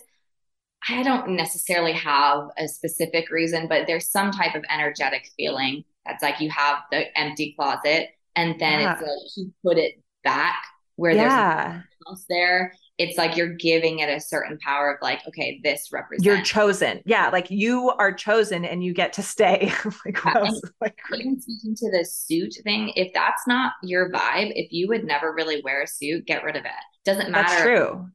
I don't necessarily have a specific reason, but there's some type of energetic feeling that's like you have the empty closet and then yeah. it's like you put it back where yeah. there's else there. It's like you're giving it a certain power of like, okay, this represents you're chosen. Yeah, like you are chosen and you get to stay. <laughs> like, yeah, like even speaking to the suit thing, if that's not your vibe, if you would never really wear a suit, get rid of it. Doesn't matter. That's true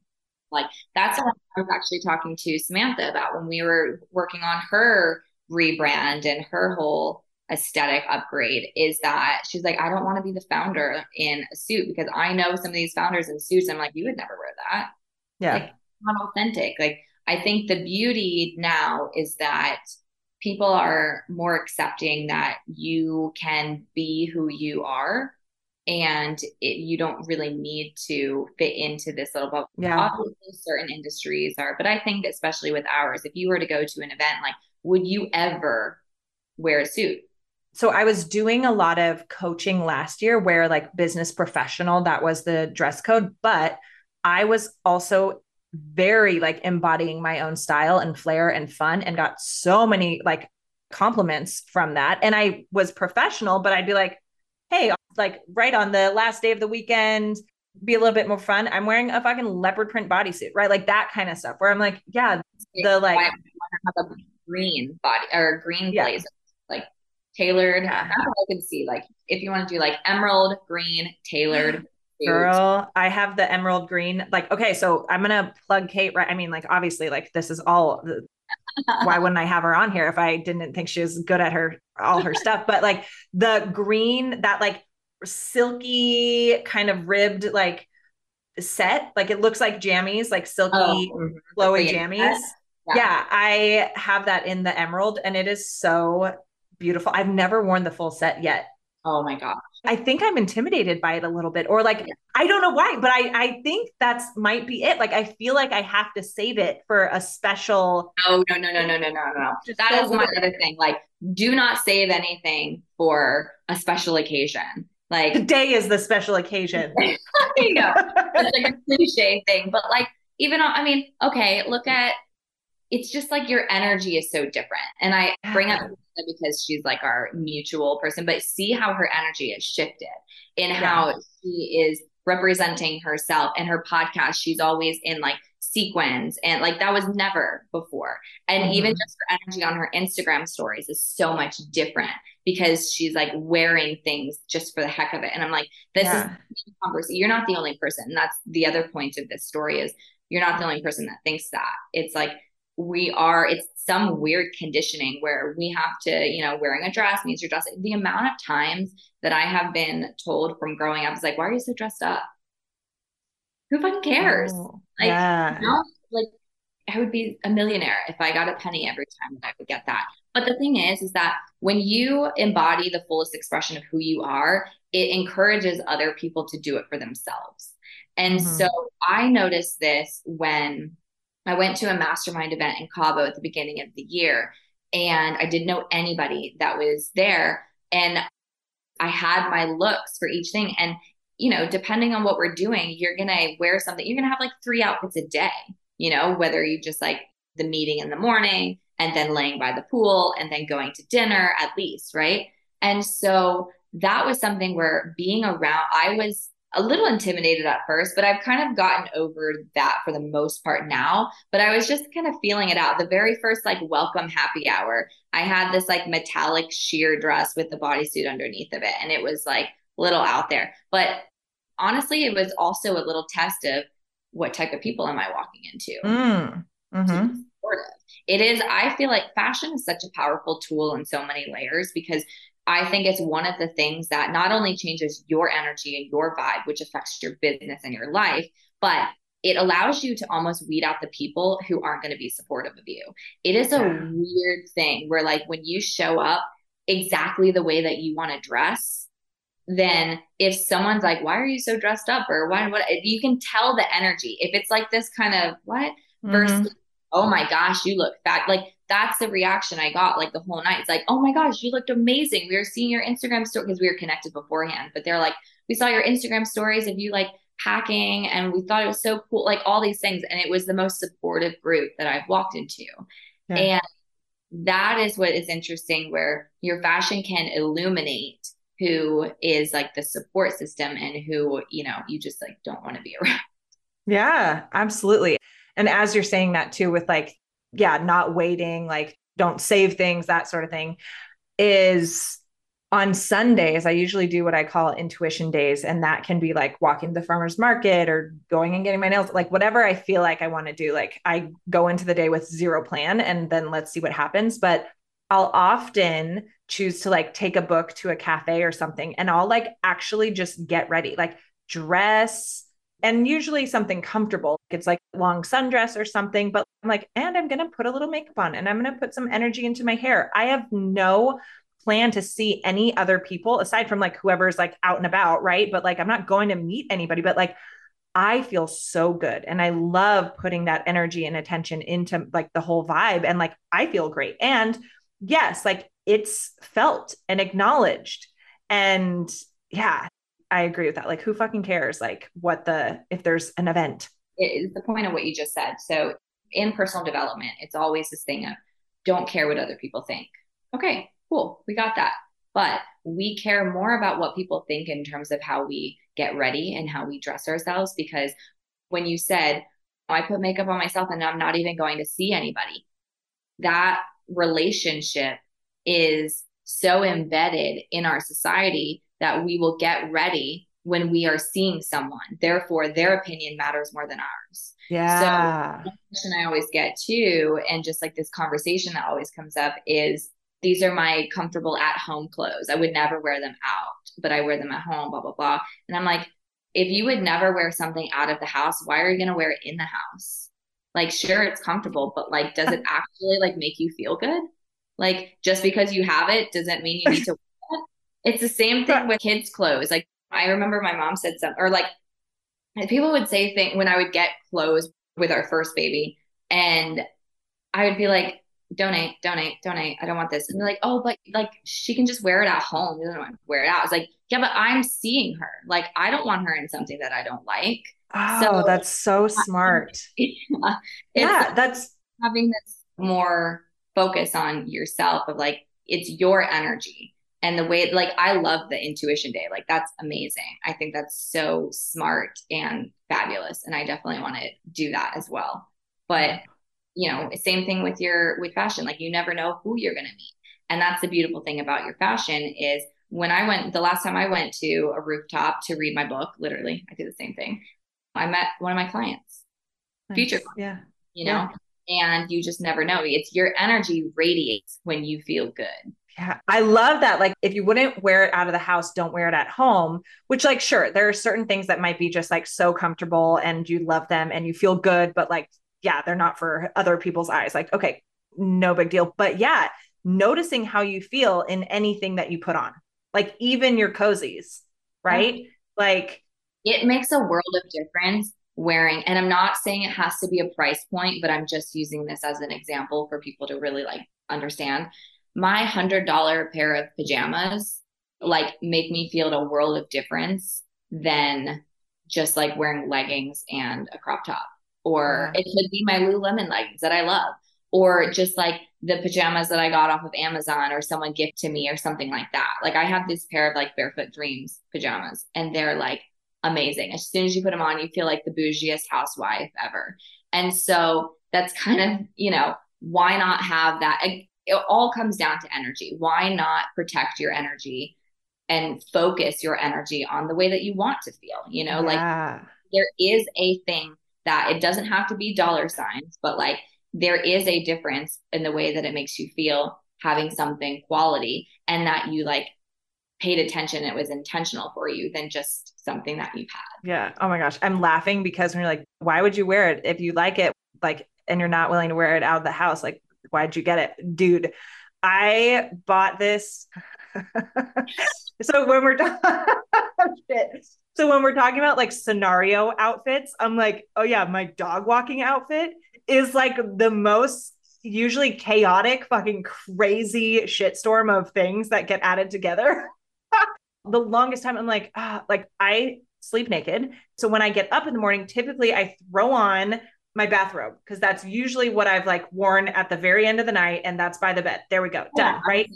like that's what I was actually talking to Samantha about when we were working on her rebrand and her whole aesthetic upgrade is that she's like, I don't want to be the founder in a suit because I know some of these founders in suits. I'm like, you would never wear that. Yeah. Like, not authentic. Like, I think the beauty now is that people are more accepting that you can be who you are and it, you don't really need to fit into this little bubble. Yeah. Obviously, certain industries are, but I think especially with ours, if you were to go to an event, like, would you ever wear a suit? So I was doing a lot of coaching last year where like business professional, that was the dress code, but I was also very like embodying my own style and flair and fun and got so many like compliments from that. And I was professional, but I'd be like, like right on the last day of the weekend, be a little bit more fun. I'm wearing a fucking leopard print bodysuit, right? Like that kind of stuff where I'm like, yeah, the like have a green body or green yeah. blazer, like tailored. Yeah. I can see. Like if you want to do like emerald green tailored. <gasps> Girl, I have the emerald green. Like, okay, so I'm gonna plug Kate, right? I mean, like, obviously, like this is all <laughs> why wouldn't I have her on here if I didn't think she was good at her all her stuff? But like the green, that like silky kind of ribbed like set, like it looks like jammies, like silky oh, mm-hmm. flowy jammies. Yeah. yeah, I have that in the emerald and it is so beautiful. I've never worn the full set yet. Oh my gosh. I think I'm intimidated by it a little bit, or like yeah. I don't know why, but I I think that's might be it. Like I feel like I have to save it for a special. Oh no no no no no no no. That so is my other thing. Like, do not save anything for a special occasion. Like today is the special occasion. <laughs> I know it's like a cliche thing, but like even I mean, okay, look at it's just like your energy is so different. And I bring up because she's like our mutual person, but see how her energy has shifted in yeah. how she is representing herself and her podcast. She's always in like sequins and like that was never before. And mm-hmm. even just her energy on her Instagram stories is so much different because she's like wearing things just for the heck of it. And I'm like, this yeah. is conversation. You're not the only person. And that's the other point of this story is you're not the only person that thinks that. It's like we are it's some weird conditioning where we have to you know wearing a dress means you're dressed the amount of times that i have been told from growing up is like why are you so dressed up who fucking cares oh, like yeah. you know, like i would be a millionaire if i got a penny every time that i would get that but the thing is is that when you embody the fullest expression of who you are it encourages other people to do it for themselves and mm-hmm. so i noticed this when I went to a mastermind event in Cabo at the beginning of the year, and I didn't know anybody that was there. And I had my looks for each thing. And, you know, depending on what we're doing, you're going to wear something, you're going to have like three outfits a day, you know, whether you just like the meeting in the morning and then laying by the pool and then going to dinner at least, right? And so that was something where being around, I was a little intimidated at first, but I've kind of gotten over that for the most part now. But I was just kind of feeling it out. The very first like welcome happy hour, I had this like metallic sheer dress with the bodysuit underneath of it. And it was like little out there. But honestly, it was also a little test of what type of people am I walking into? Mm. Mm-hmm. It is, I feel like fashion is such a powerful tool in so many layers because I think it's one of the things that not only changes your energy and your vibe, which affects your business and your life, but it allows you to almost weed out the people who aren't going to be supportive of you. It is a yeah. weird thing where, like, when you show up exactly the way that you want to dress, then if someone's like, "Why are you so dressed up?" or "Why?" What you can tell the energy. If it's like this kind of what mm-hmm. versus, "Oh my gosh, you look fat," like that's the reaction I got like the whole night. It's like, "Oh my gosh, you looked amazing." We were seeing your Instagram story because we were connected beforehand, but they're like, "We saw your Instagram stories of you like." packing and we thought it was so cool like all these things and it was the most supportive group that I've walked into yeah. and that is what is interesting where your fashion can illuminate who is like the support system and who you know you just like don't want to be around yeah absolutely and as you're saying that too with like yeah not waiting like don't save things that sort of thing is on Sundays, I usually do what I call intuition days. And that can be like walking to the farmer's market or going and getting my nails, like whatever I feel like I want to do. Like I go into the day with zero plan and then let's see what happens. But I'll often choose to like take a book to a cafe or something and I'll like actually just get ready, like dress and usually something comfortable. It's like long sundress or something, but I'm like, and I'm going to put a little makeup on and I'm going to put some energy into my hair. I have no plan to see any other people aside from like whoever's like out and about, right? But like I'm not going to meet anybody, but like I feel so good and I love putting that energy and attention into like the whole vibe and like I feel great. And yes, like it's felt and acknowledged. And yeah, I agree with that. Like who fucking cares like what the if there's an event. It is the point of what you just said. So in personal development, it's always this thing of don't care what other people think. Okay, cool, we got that. But we care more about what people think in terms of how we get ready and how we dress ourselves. Because when you said, oh, I put makeup on myself and I'm not even going to see anybody, that relationship is so embedded in our society that we will get ready when we are seeing someone. Therefore, their opinion matters more than ours. Yeah. So, question I always get too, and just like this conversation that always comes up is these are my comfortable at home clothes. I would never wear them out, but I wear them at home, blah, blah, blah. And I'm like, if you would never wear something out of the house, why are you going to wear it in the house? Like, sure, it's comfortable, but like, does it <laughs> actually like make you feel good? Like, just because you have it doesn't mean you need to wear it. It's the same thing with kids' clothes. Like, I remember my mom said something, or like, people would say things when I would get clothes with our first baby, and I would be like, donate, donate, donate. I don't want this. And they're like, oh, but like she can just wear it at home. She doesn't want to wear it out. It's like, yeah, but I'm seeing her. Like, I don't want her in something that I don't like. Oh, so, that's so <laughs> smart. Yeah, yeah that's having this more focus on yourself of like, it's your energy. And the way, like, I love the intuition day. Like, that's amazing. I think that's so smart and fabulous. And I definitely want to do that as well. But you know, same thing with your with fashion. Like you never know who you're going to meet. And that's the beautiful thing about your fashion is when I went the last time I went to a rooftop to read my book, literally, I did the same thing. I met one of my clients, nice. future clients, yeah, you know, yeah. And you just never know. It's your energy radiates when you feel good. Yeah, I love that. Like, if you wouldn't wear it out of the house, don't wear it at home, which, like, sure, there are certain things that might be just like so comfortable and you love them and you feel good, but like yeah, they're not for other people's eyes. Like, okay, no big deal. But yeah, noticing how you feel in anything that you put on, like even your cozies, right? Mm-hmm. Like, it makes a world of difference wearing. And I'm not saying it has to be a price point, but I'm just using this as an example for people to really like understand. My hundred dollar pair of pajamas like make me feel a world of difference than just like wearing leggings and a crop top or it could be my Lululemon leggings that I love, or just like the pajamas that I got off of Amazon or someone gift to me or something like that. Like I have this pair of like Barefoot Dreams pajamas, and they're like amazing. As soon as you put them on, you feel like the bougiest housewife ever. And so that's kind of you know why not have that? It, all comes down to energy. Why not protect your energy? and focus your energy on the way that you want to feel you know yeah. like there is a thing that it doesn't have to be dollar signs, but like there is a difference in the way that it makes you feel having something quality and that you like paid attention, it was intentional for you than just something that you've had. Yeah. Oh my gosh. I'm laughing because when you're like, why would you wear it if you like it? Like, and you're not willing to wear it out of the house. Like, why'd you get it? Dude, I bought this. <laughs> so when we're talking <laughs> so when we're talking about like scenario outfits, I'm like, oh yeah, my dog walking outfit is like the most usually chaotic, fucking crazy shitstorm of things that get added together. <laughs> the longest time I'm like, ah, like I sleep naked. So when I get up in the morning, typically I throw on my bathrobe because that's usually what I've like worn at the very end of the night and that's by the bed. There we go. Done, yeah, right?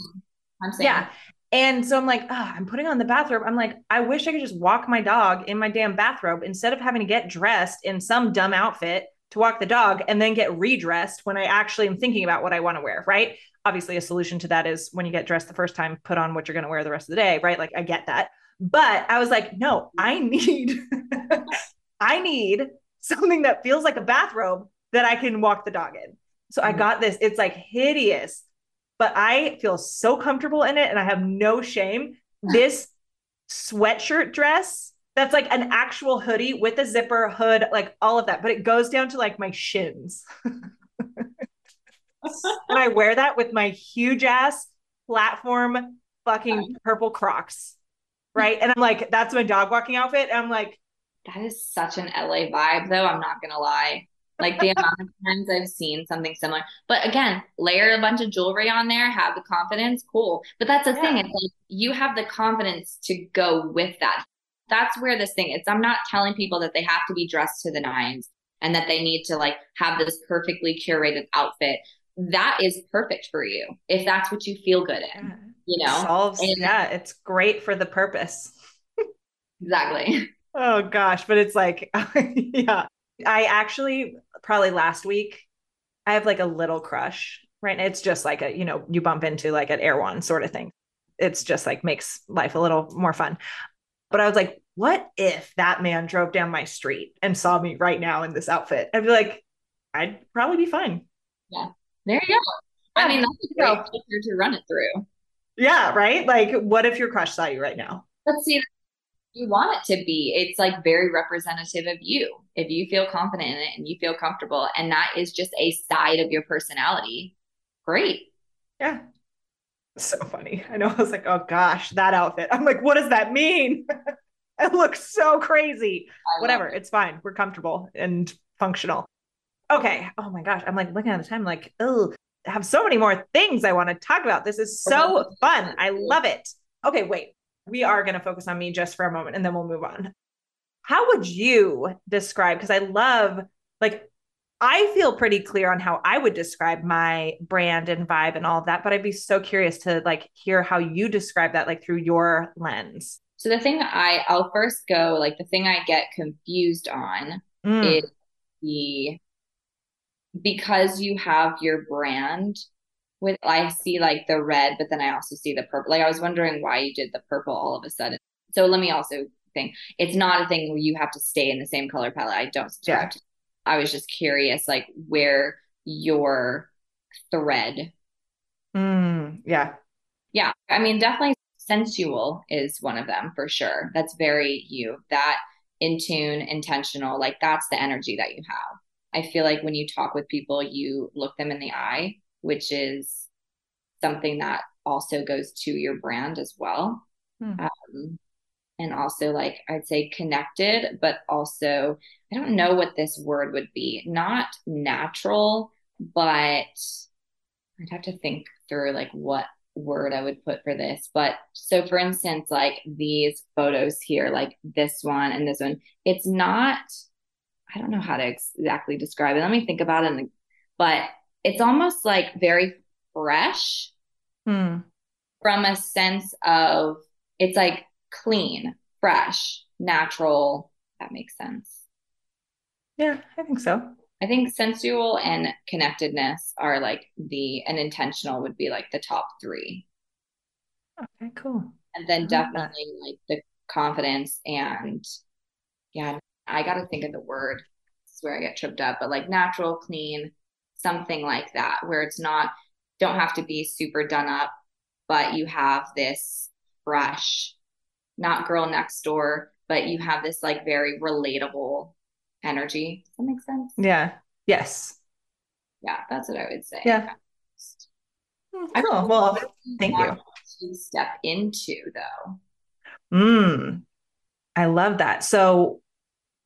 I'm saying. Yeah. And so I'm like, oh, I'm putting on the bathrobe. I'm like, I wish I could just walk my dog in my damn bathrobe instead of having to get dressed in some dumb outfit to walk the dog and then get redressed when I actually am thinking about what I want to wear, right? Obviously, a solution to that is when you get dressed the first time, put on what you're going to wear the rest of the day, right? Like I get that. But I was like, no, I need <laughs> I need something that feels like a bathrobe that I can walk the dog in. So I mm-hmm. got this. It's like hideous, but I feel so comfortable in it and I have no shame. <laughs> This sweatshirt dress that's like an actual hoodie with a zipper, hood, like all of that, but it goes down to like my shins. <laughs> <laughs> and I wear that with my huge ass platform fucking uh-huh. purple Crocs. Right. And I'm like, that's my dog walking outfit. And I'm like, that is such an LA vibe, though. I'm not gonna lie. Like the amount of <laughs> times I've seen something similar. But again, layer a bunch of jewelry on there, have the confidence, cool. But that's the yeah. thing. It's like you have the confidence to go with that that's where this thing is. I'm not telling people that they have to be dressed to the nines and that they need to like have this perfectly curated outfit. That is perfect for you if that's what you feel good in. You know, solves. And, yeah, it's great for the purpose. exactly. Oh gosh, but it's like, <laughs> yeah. I actually probably last week I have like a little crush, right? It's just like a, you know, you bump into like an Erewhon sort of thing. It's just like makes life a little more fun. But I was like, what if that man drove down my street and saw me right now in this outfit? I'd be like, I'd probably be fine. Yeah. There you go. I mean, that's a great picture to run it through. Yeah, right? Like, what if your crush saw you right now? Let's see. You want it to be. It's like very representative of you. If you feel confident in it and you feel comfortable, and that is just a side of your personality, great. Yeah so funny. I know. <laughs> I was like, oh gosh, that outfit. I'm like, what does that mean? <laughs> it looks so crazy. Whatever. It. It's fine. We're comfortable and functional. Okay. Oh my gosh. I'm like looking at the time, like, oh, I have so many more things I want to talk about. This is so fun. I love it. Okay, wait. We are going to focus on me just for a moment and then we'll move on. How would you describe? Because I love, like, I feel pretty clear on how I would describe my brand and vibe and all of that, but I'd be so curious to like hear how you describe that like through your lens. So the thing I I'll first go like the thing I get confused on mm. is the because you have your brand with I see like the red, but then I also see the purple. Like I was wondering why you did the purple all of a sudden. So let me also think it's not a thing where you have to stay in the same color palette. I don't subscribe yeah. to I was just curious, like where your thread. Mm, yeah. Yeah. I mean, definitely sensual is one of them for sure. That's very you. That in tune, intentional, like that's the energy that you have. I feel like when you talk with people, you look them in the eye, which is something that also goes to your brand as well. Hmm. Um, and also like I'd say connected, but also I don't know what this word would be. Not natural, but I'd have to think through like what word I would put for this. But so for instance, like these photos here, like this one and this one, it's not I don't know how to exactly describe it. Let me think about it. but it's almost like very fresh hmm. from a sense of it's like clean, fresh, natural. That makes sense. Yeah, I think so. I think sensual and connectedness are like the and intentional would be like the top three. Okay, cool. And then definitely like the confidence and yeah, I got to think of the word. This is where I get tripped up, but like natural, clean, something like that, where it's not don't have to be super done up, but you have this fresh, not girl next door, but you have this like very relatable energy. Does that make sense? Yeah. Yes. Yeah, that's what I would say. Yeah. I cool. Well, thank you. To step into though. Mm, I love that. So,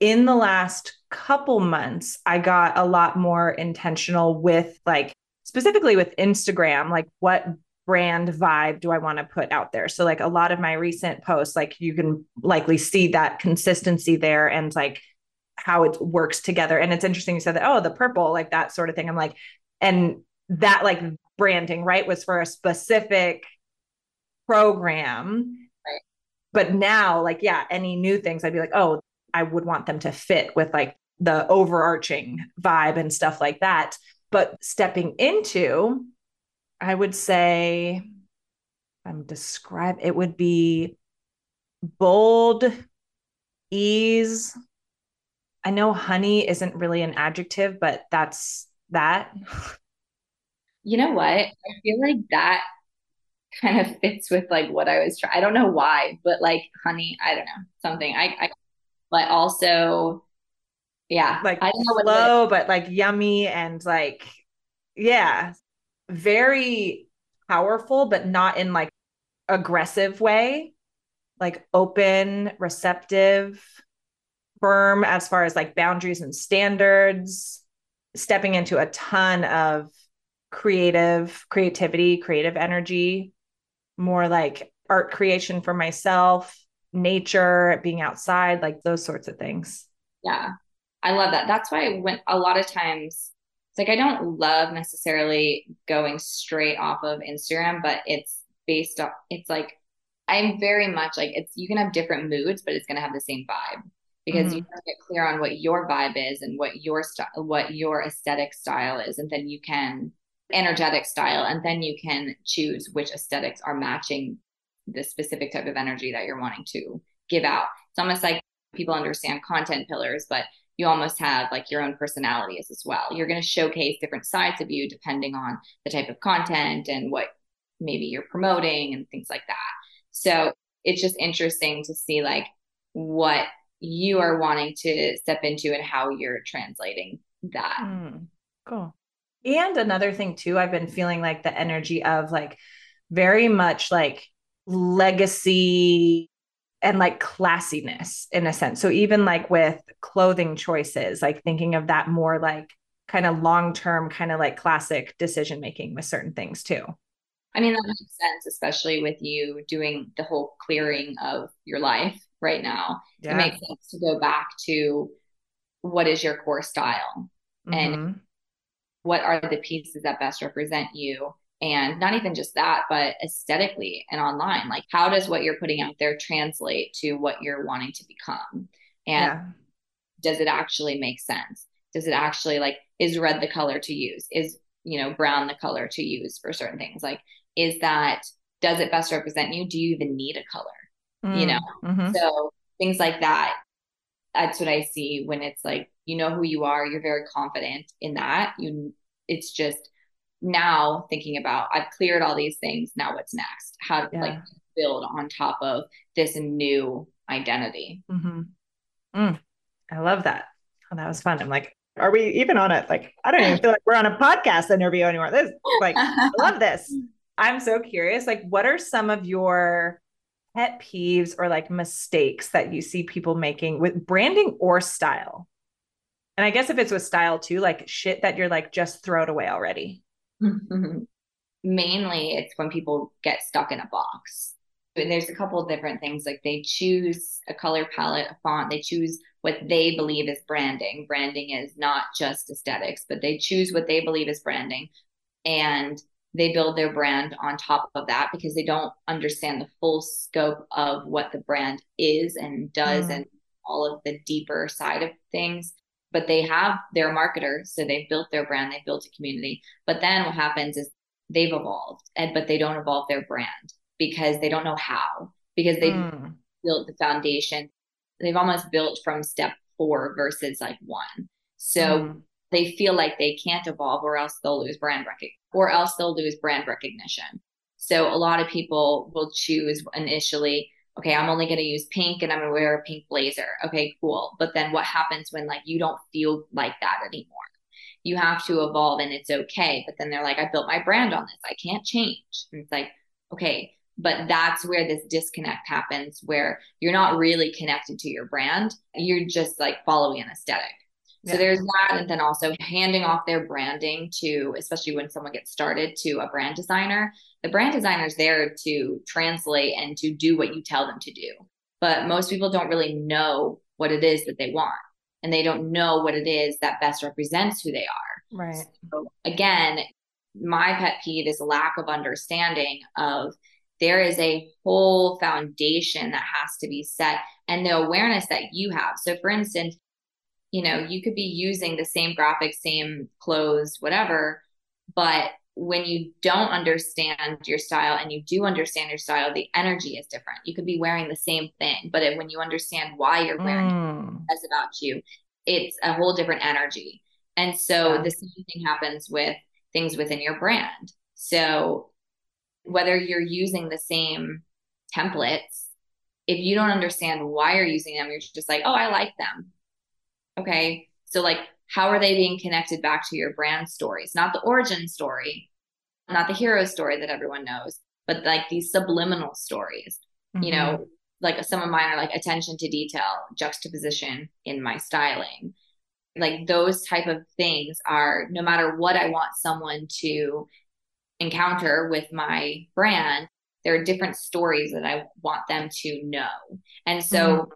in the last couple months, I got a lot more intentional with like specifically with Instagram, like what brand vibe do I want to put out there? So, like a lot of my recent posts, like you can likely see that consistency there and like how it works together. And it's interesting you said that, oh, the purple, like that sort of thing. I'm like, and that like branding, right, was for a specific program. Right. But now, like, yeah, any new things, I'd be like, oh, I would want them to fit with like the overarching vibe and stuff like that. But stepping into, I would say, I'm describe it would be bold, ease. I know honey isn't really an adjective, but that's that. <laughs> You know what? I feel like that kind of fits with like what I was trying. I don't know why, but like honey, I don't know something. I, I but also, yeah, like I don't know slow, but like yummy and like, yeah, very powerful, but not in like aggressive way. Like open, receptive, firm as far as like boundaries and standards, stepping into a ton of creative creativity, creative energy, more like art creation for myself, nature, being outside, like those sorts of things. Yeah. I love that. That's why I went a lot of times it's like I don't love necessarily going straight off of Instagram, but it's based on it's like I'm very much like it's you can have different moods, but it's gonna have the same vibe because mm-hmm. you get clear on what your vibe is and what your style what your aesthetic style is, and then you can energetic style, and then you can choose which aesthetics are matching the specific type of energy that you're wanting to give out. It's almost like people understand content pillars, but you almost have like your own personalities as well. You're going to showcase different sides of you depending on the type of content and what maybe you're promoting and things like that. So it's just interesting to see like what you are wanting to step into and how you're translating that. Mm, cool. And another thing too, I've been feeling like the energy of like very much like legacy and like classiness in a sense. So even like with clothing choices, like thinking of that more like kind of long term, kind of like classic decision making with certain things too. I mean, that makes sense, especially with you doing the whole clearing of your life right now. Yeah. It makes sense to go back to what is your core style mm-hmm. and what are the pieces that best represent you and not even just that but aesthetically and online. Like how does what you're putting out there translate to what you're wanting to become? And yeah. does it actually make sense? Does it actually like is red the color to use? Is you know brown the color to use for certain things? Like is that does it best represent you? Do you even need a color? Mm, you know? Mm-hmm. so things like that that's what i see when it's like you know who you are you're very confident in that. You it's just now thinking about I've cleared all these things. Now what's next? How to yeah. like build on top of this new identity. Mm-hmm. Mm, I love that. Oh, that was fun. I'm like, are we even on it? Like, I don't even feel like we're on a podcast interview anymore. This like, I <laughs> love this. I'm so curious. Like, what are some of your pet peeves or like mistakes that you see people making with branding or style? And I guess if it's with style too, like shit that you're like just throw it away already. <laughs> Mainly it's when people get stuck in a box. And there's a couple of different things like they choose a color palette, a font, they choose what they believe is branding. Branding is not just aesthetics, but they choose what they believe is branding and they build their brand on top of that because they don't understand the full scope of what the brand is and does mm. and all of the deeper side of things but they have their marketers so they've built their brand they've built a community but then what happens is they've evolved and but they don't evolve their brand because they don't know how because they've mm. built the foundation they've almost built from step four versus like one so mm. they feel like they can't evolve or else they'll lose brand recognition or else they'll lose brand recognition So a lot of people will choose initially, okay, I'm only going to use pink and I'm going to wear a pink blazer. Okay, cool. But then what happens when like you don't feel like that anymore? You have to evolve and it's okay. But then they're like, I built my brand on this. I can't change. And it's like, okay, but that's where this disconnect happens where you're not really connected to your brand. You're just like following an aesthetic. So there's that. And then also handing off their branding to, especially when someone gets started, to a brand designer. The brand designer is there to translate and to do what you tell them to do. But most people don't really know what it is that they want. And they don't know what it is that best represents who they are. Right. So again, my pet peeve is lack of understanding of there is a whole foundation that has to be set and the awareness that you have. So, for instance, you know, you could be using the same graphics, same clothes, whatever, but when you don't understand your style and you do understand your style, the energy is different. You could be wearing the same thing, but when you understand why you're wearing mm. it, as about you, it's a whole different energy. And so yeah. the same thing happens with things within your brand. So whether you're using the same templates, if you don't understand why you're using them, you're just like, oh, I like them. Okay. So, like, how are they being connected back to your brand stories? Not the origin story, not the hero story that everyone knows, but like these subliminal stories. Mm-hmm. You know, mm-hmm. like some of mine are like attention to detail, juxtaposition in my styling. Like those type of things are no matter what I want someone to encounter with my brand, there are different stories that I want them to know. And so mm-hmm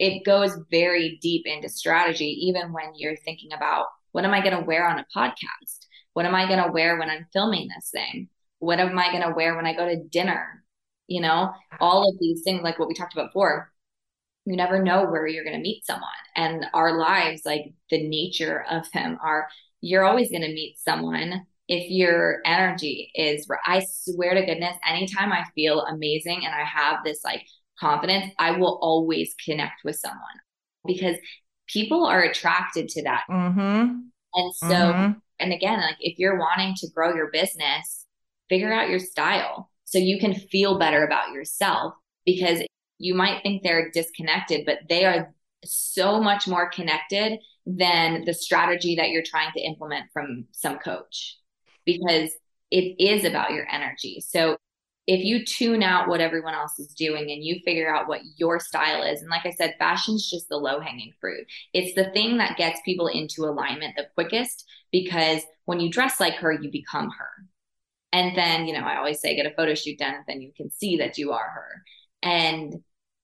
it goes very deep into strategy, even when you're thinking about what am I going to wear on a podcast? What am I going to wear when I'm filming this thing? What am I going to wear when I go to dinner? You know, all of these things, like what we talked about before, you never know where you're going to meet someone. And our lives, like the nature of them, are you're always going to meet someone if your energy is, I swear to goodness, anytime I feel amazing and I have this like confidence, I will always connect with someone because people are attracted to that. Mm-hmm. And so, mm-hmm. and again, like if you're wanting to grow your business, figure out your style so you can feel better about yourself because you might think they're disconnected, but they are so much more connected than the strategy that you're trying to implement from some coach because it is about your energy. So if you tune out what everyone else is doing and you figure out what your style is, and like I said, fashion's just the low hanging fruit. It's the thing that gets people into alignment the quickest because when you dress like her, you become her. And then, you know, I always say get a photo shoot done, and then you can see that you are her. And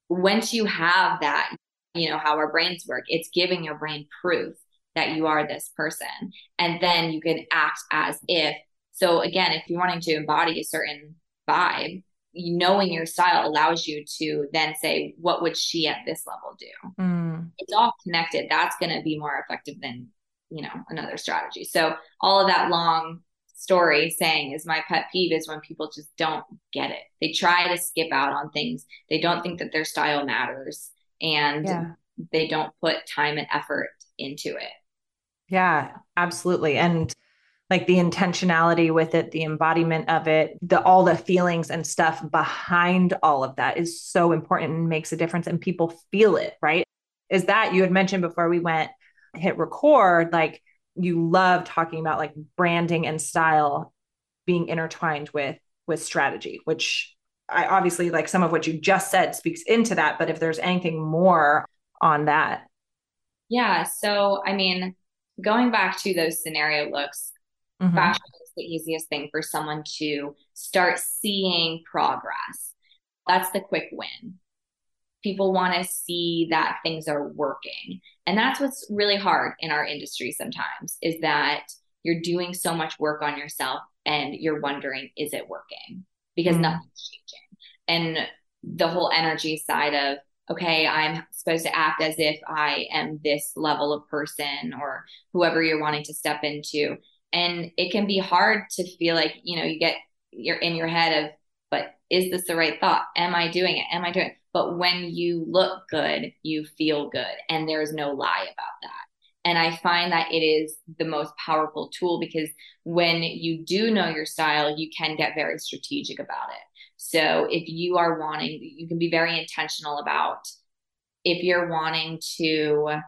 once you have that, you know, how our brains work, it's giving your brain proof that you are this person. And then you can act as if. So, again, if you're wanting to embody a certain vibe knowing your style allows you to then say what would she at this level do? Mm. it's all connected. That's going to be more effective than you know another strategy. So all of that long story saying is my pet peeve is when people just don't get it. They try to skip out on things. They don't think that their style matters and yeah. they don't put time and effort into it. Yeah absolutely. And like the intentionality with it, the embodiment of it, the all the feelings and stuff behind all of that is so important and makes a difference and people feel it, right? Is that you had mentioned before we went hit record like you love talking about like branding and style being intertwined with with strategy, which I obviously like some of what you just said speaks into that, but if there's anything more on that. Yeah, so I mean, going back to those scenario looks, Mm-hmm. Fashion is the easiest thing for someone to start seeing progress. That's the quick win. People want to see that things are working. And that's what's really hard in our industry sometimes is that you're doing so much work on yourself and you're wondering, is it working? Because mm-hmm. nothing's changing. And the whole energy side of, okay, I'm supposed to act as if I am this level of person or whoever you're wanting to step into and it can be hard to feel like you know you get you're in your head of but is this the right thought? Am i doing it? Am i doing it? But when you look good you feel good and there's no lie about that. And I find that it is the most powerful tool because when you do know your style, you can get very strategic about it. So if you are wanting, you can be very intentional about if you're wanting to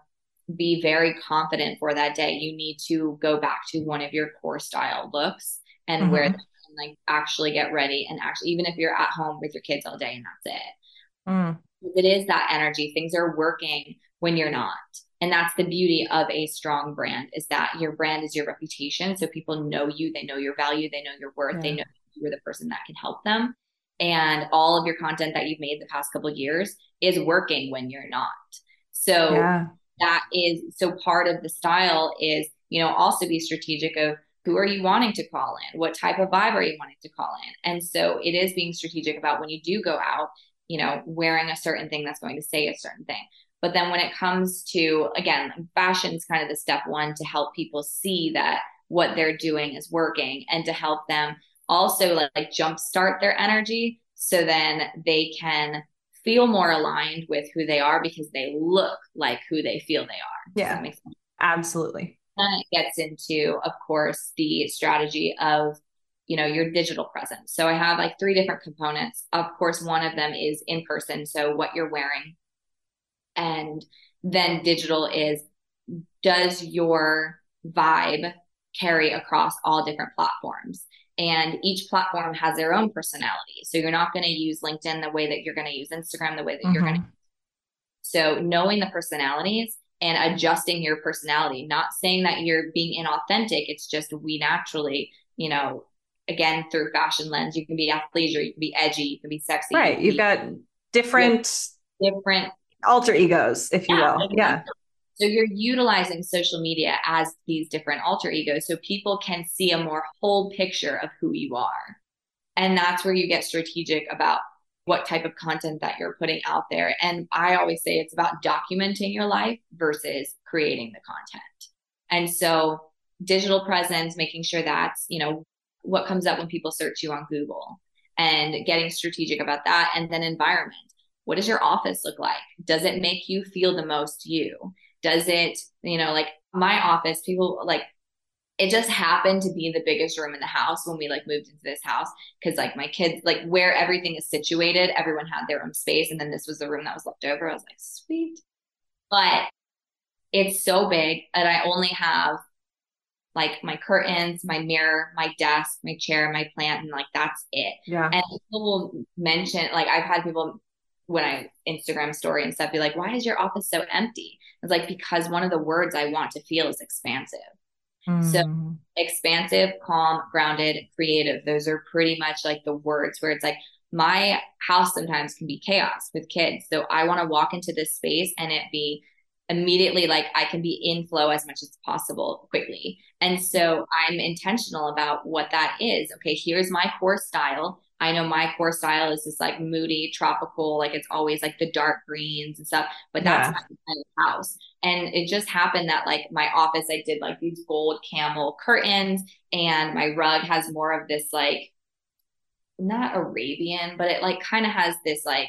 be very confident for that day, you need to go back to one of your core style looks and mm-hmm. wear them and like actually get ready and actually even if you're at home with your kids all day and that's it. Mm. It is that energy. Things are working when you're not. And that's the beauty of a strong brand is that your brand is your reputation. So people know you, they know your value, they know your worth, yeah. they know you're the person that can help them. And all of your content that you've made the past couple years is working when you're not. So yeah. That is so part of the style is, you know, also be strategic of who are you wanting to call in? What type of vibe are you wanting to call in? And so it is being strategic about when you do go out, you know, wearing a certain thing that's going to say a certain thing. But then when it comes to, again, fashion is kind of the step one to help people see that what they're doing is working and to help them also like, like jumpstart their energy so then they can feel more aligned with who they are because they look like who they feel they are. Yeah. Absolutely. And it gets into, of course, the strategy of you know your digital presence so i have like three different components of course one of them is in person so what you're wearing and then digital is does your vibe carry across all different platforms and each platform has their own personality so you're not going to use linkedin the way that you're going to use instagram the way that mm-hmm. you're going to so knowing the personalities and adjusting your personality not saying that you're being inauthentic it's just we naturally you know again through fashion lens you can be athleisure you can be edgy you can be sexy right you have got different different alter egos, if you yeah, will. Exactly. Yeah. So you're utilizing social media as these different alter egos so people can see a more whole picture of who you are. And that's where you get strategic about what type of content that you're putting out there. And I always say it's about documenting your life versus creating the content. And so digital presence, making sure that's, you know, what comes up when people search you on Google and getting strategic about that. And then environment what does your office look like? Does it make you feel the most you? Does it, you know, like my office, people like it just happened to be the biggest room in the house when we like moved into this house because like my kids like where everything is situated everyone had their own space and then this was the room that was left over. I was like sweet. But it's so big and i only have like my curtains my mirror my desk my chair my plant and like that's it. Yeah. And people will mention like i've had people when I Instagram story and stuff, be like, why is your office so empty? It's like, because one of the words I want to feel is expansive. Mm. So expansive, calm, grounded, creative. Those are pretty much like the words where it's like my house sometimes can be chaos with kids. So I want to walk into this space and it be immediately like I can be in flow as much as possible quickly. And so I'm intentional about what that is. Okay, here's my core style. I know my core style is this like moody, tropical, like it's always like the dark greens and stuff, but that's yeah. my kind of house. And it just happened that like my office, I did like these gold camel curtains, and my rug has more of this like not Arabian, but it like kind of has this like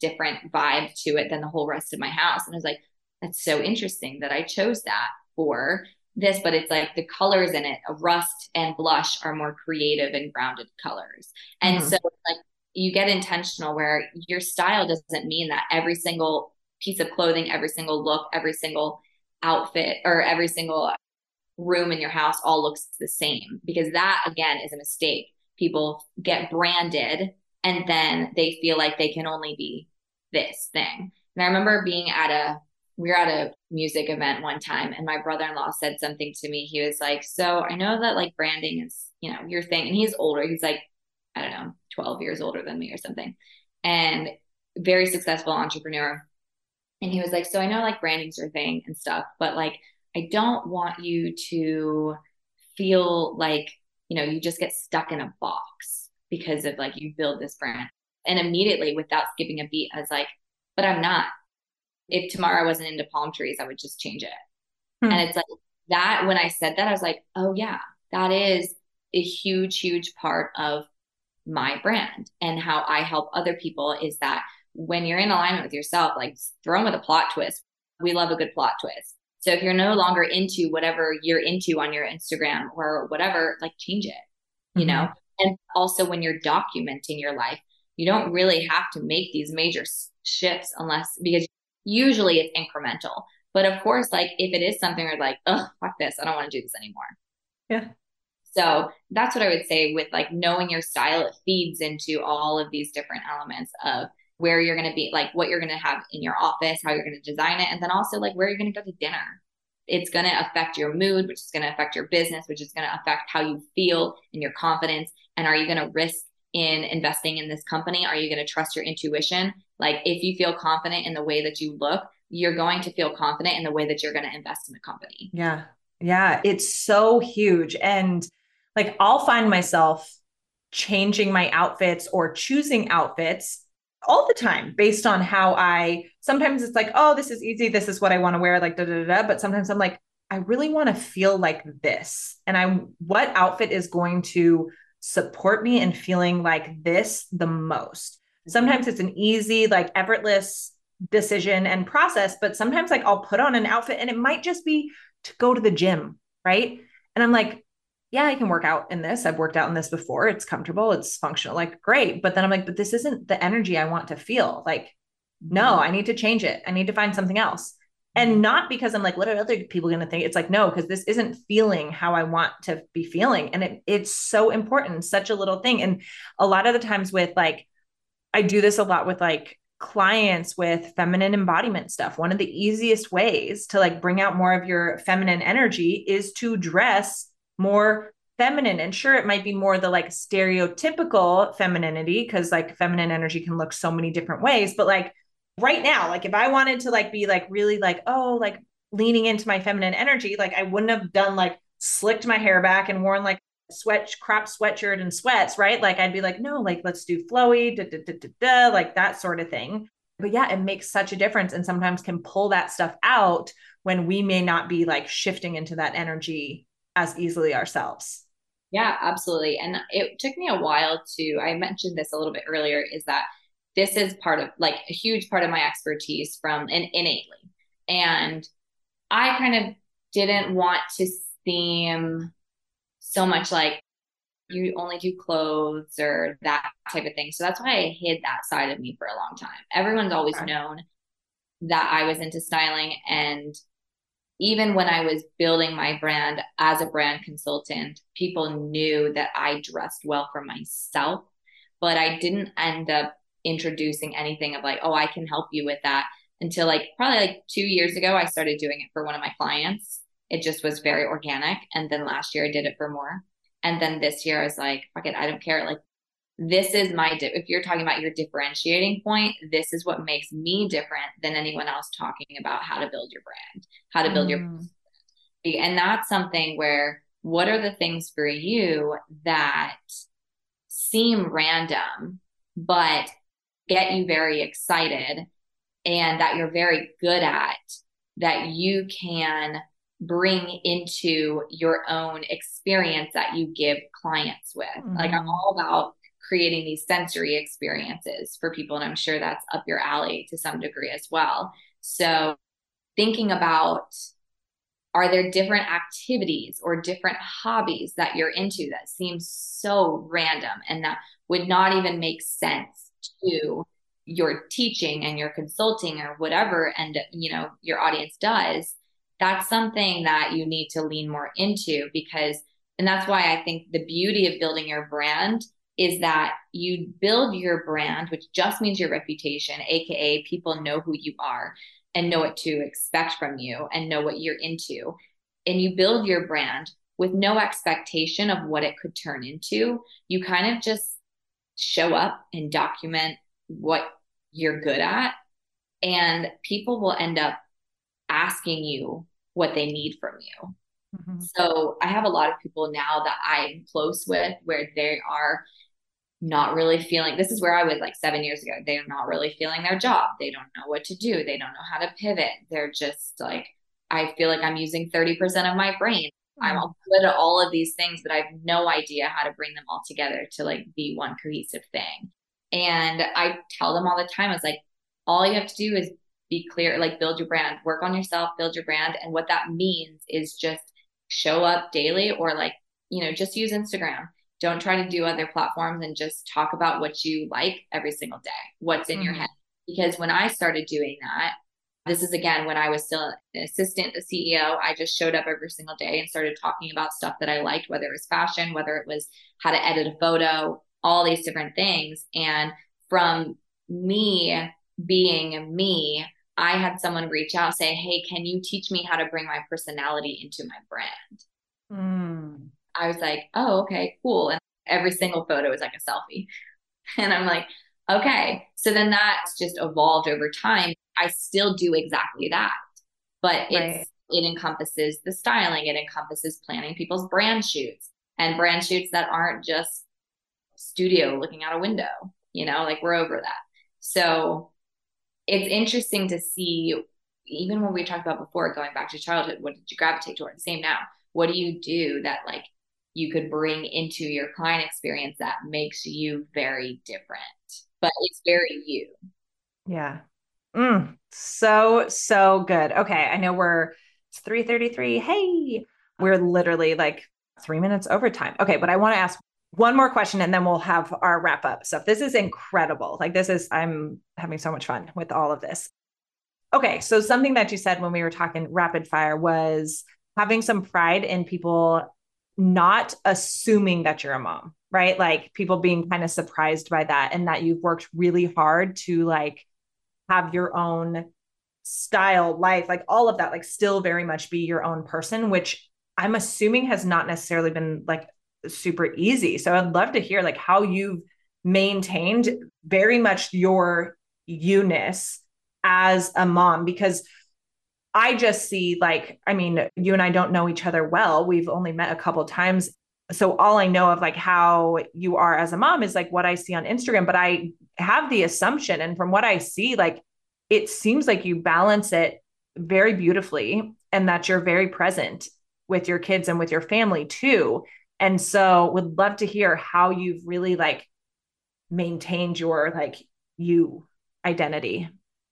different vibe to it than the whole rest of my house. And I was like, that's so interesting that I chose that for this, but it's like the colors in it, rust and blush are more creative and grounded colors. And mm-hmm. so like you get intentional where your style doesn't mean that every single piece of clothing, every single look, every single outfit or every single room in your house all looks the same because that again is a mistake. People get branded and then they feel like they can only be this thing. And I remember being at a we were at a music event one time and my brother-in-law said something to me. He was like so i know that like branding is you know your thing. And he's older. He's like i don't know 12 years older than me or something. And very successful entrepreneur. And he was like so i know like branding's your thing and stuff but like i don't want you to feel like you know you just get stuck in a box because of like you build this brand. And immediately without skipping a beat i was like but i'm not if tomorrow I wasn't into palm trees, I would just change it. Hmm. And it's like that when I said that, I was like, oh yeah, that is a huge, huge part of my brand and how I help other people is that when you're in alignment with yourself, like throw them with a plot twist. We love a good plot twist. So if you're no longer into whatever you're into on your Instagram or whatever, like change it, you mm-hmm. know? And also when you're documenting your life, you don't really have to make these major shifts unless because usually it's incremental. But of course, like if it is something where like, oh, fuck this, I don't want to do this anymore. Yeah. So that's what I would say with like knowing your style, it feeds into all of these different elements of where you're going to be, like what you're going to have in your office, how you're going to design it, and then also like where you're going to go to dinner. It's going to affect your mood, which is going to affect your business, which is going to affect how you feel and your confidence. And are you going to risk in investing in this company? Are you going to trust your intuition? Like if you feel confident in the way that you look, you're going to feel confident in the way that you're going to invest in the company. Yeah. Yeah. It's so huge. And like I'll find myself changing my outfits or choosing outfits all the time based on how I sometimes it's like, oh, this is easy. This is what I want to wear, like da da da. But sometimes I'm like, I really want to feel like this. And I what outfit is going to support me in feeling like this the most. Mm-hmm. Sometimes it's an easy, like effortless decision and process, but sometimes like I'll put on an outfit and it might just be to go to the gym, right? And I'm like, yeah, I can work out in this. I've worked out in this before. It's comfortable, it's functional, like great. But then I'm like, but this isn't the energy I want to feel. Like, no, mm-hmm. I need to change it. I need to find something else. And mm-hmm. not because I'm like, what are other people going to think? It's like, no, because this isn't feeling how I want to be feeling. And it, it's so important, such a little thing. And a lot of the times with like, I do this a lot with like clients with feminine embodiment stuff. One of the easiest ways to like bring out more of your feminine energy is to dress more feminine and sure it might be more the like stereotypical femininity because like feminine energy can look so many different ways but like right now like if i wanted to like be like really like oh like leaning into my feminine energy like i wouldn't have done like slicked my hair back and worn like sweat crop sweatshirt and sweats right like i'd be like no like let's do flowy da, da, da, da, da, like that sort of thing but yeah it makes such a difference and sometimes can pull that stuff out when we may not be like shifting into that energy as easily ourselves. Yeah, absolutely. And it took me a while to, I mentioned this a little bit earlier, is that this is part of like a huge part of my expertise from in, innately. And I kind of didn't want to seem so much like you only do clothes or that type of thing. So that's why I hid that side of me for a long time. Everyone's always okay. known that I was into styling and even when I was building my brand as a brand consultant, people knew that I dressed well for myself, but I didn't end up introducing anything of like, oh, I can help you with that until like probably like two years ago, I started doing it for one of my clients. It just was very organic. And then last year I did it for more. And then this year I was like, fuck it, I don't care. Like this is my di- if you're talking about your differentiating point this is what makes me different than anyone else talking about how to build your brand how to build mm. your and that's something where what are the things for you that seem random but get you very excited and that you're very good at that you can bring into your own experience that you give clients with. Mm-hmm. Like I'm all about creating these sensory experiences for people. And I'm sure that's up your alley to some degree as well. So, thinking about are there different activities or different hobbies that you're into that seems so random and that would not even make sense to your teaching and your consulting or whatever and you know your audience does that's something that you need to lean more into because and that's why i think the beauty of building your brand is that you build your brand, which just means your reputation, AKA people know who you are and know what to expect from you and know what you're into. And you build your brand with no expectation of what it could turn into. You kind of just show up and document what you're good at. And people will end up asking you what they need from you. Mm-hmm. So I have a lot of people now that I'm close with where they are not really feeling this is where I was like seven years ago. They're not really feeling their job. They don't know what to do. They don't know how to pivot. They're just like, I feel like I'm using 30% of my brain. I'm all good at all of these things, but I have no idea how to bring them all together to like be one cohesive thing. And I tell them all the time, it's like, all you have to do is be clear, like build your brand, work on yourself, build your brand. And what that means is just show up daily or like, you know, just use Instagram. Don't try to do other platforms and just talk about what you like every single day, what's in mm-hmm. your head. Because when I started doing that, this is again when I was still an assistant, the CEO. I just showed up every single day and started talking about stuff that I liked, whether it was fashion, whether it was how to edit a photo, all these different things. And from me being me, I had someone reach out say, Hey, can you teach me how to bring my personality into my brand? Mm. I was like, Oh, okay, cool. And every single photo is like a selfie. <laughs> And I'm like, okay. So then that's just evolved over time. I still do exactly that, but it's, right. it encompasses the styling, it encompasses planning people's brand shoots and brand shoots that aren't just studio looking out a window, you know, like we're over that. So it's interesting to see, even when we talked about before, going back to childhood, what did you gravitate toward? Same now. What do you do that like you could bring into your client experience that makes you very different, but it's very you? Yeah. Mm, so, so good. Okay. I know we're it's 333. Hey, we're literally like three minutes overtime. Okay. But I want to ask one more question and then we'll have our wrap up stuff. This is incredible. Like, this is, I'm having so much fun with all of this. Okay. So, something that you said when we were talking rapid fire was having some pride in people not assuming that you're a mom, right? Like, people being kind of surprised by that and that you've worked really hard to like have your own style, life, like all of that, like, still very much be your own person, which I'm assuming has not necessarily been like super easy. So I'd love to hear like how you've maintained very much your you-ness as a mom because I just see like I mean you and I don't know each other well. We've only met a couple times. So all I know of like how you are as a mom is like what I see on Instagram, but I have the assumption and from what I see like it seems like you balance it very beautifully and that you're very present with your kids and with your family too and so would love to hear how you've really like maintained your like you identity.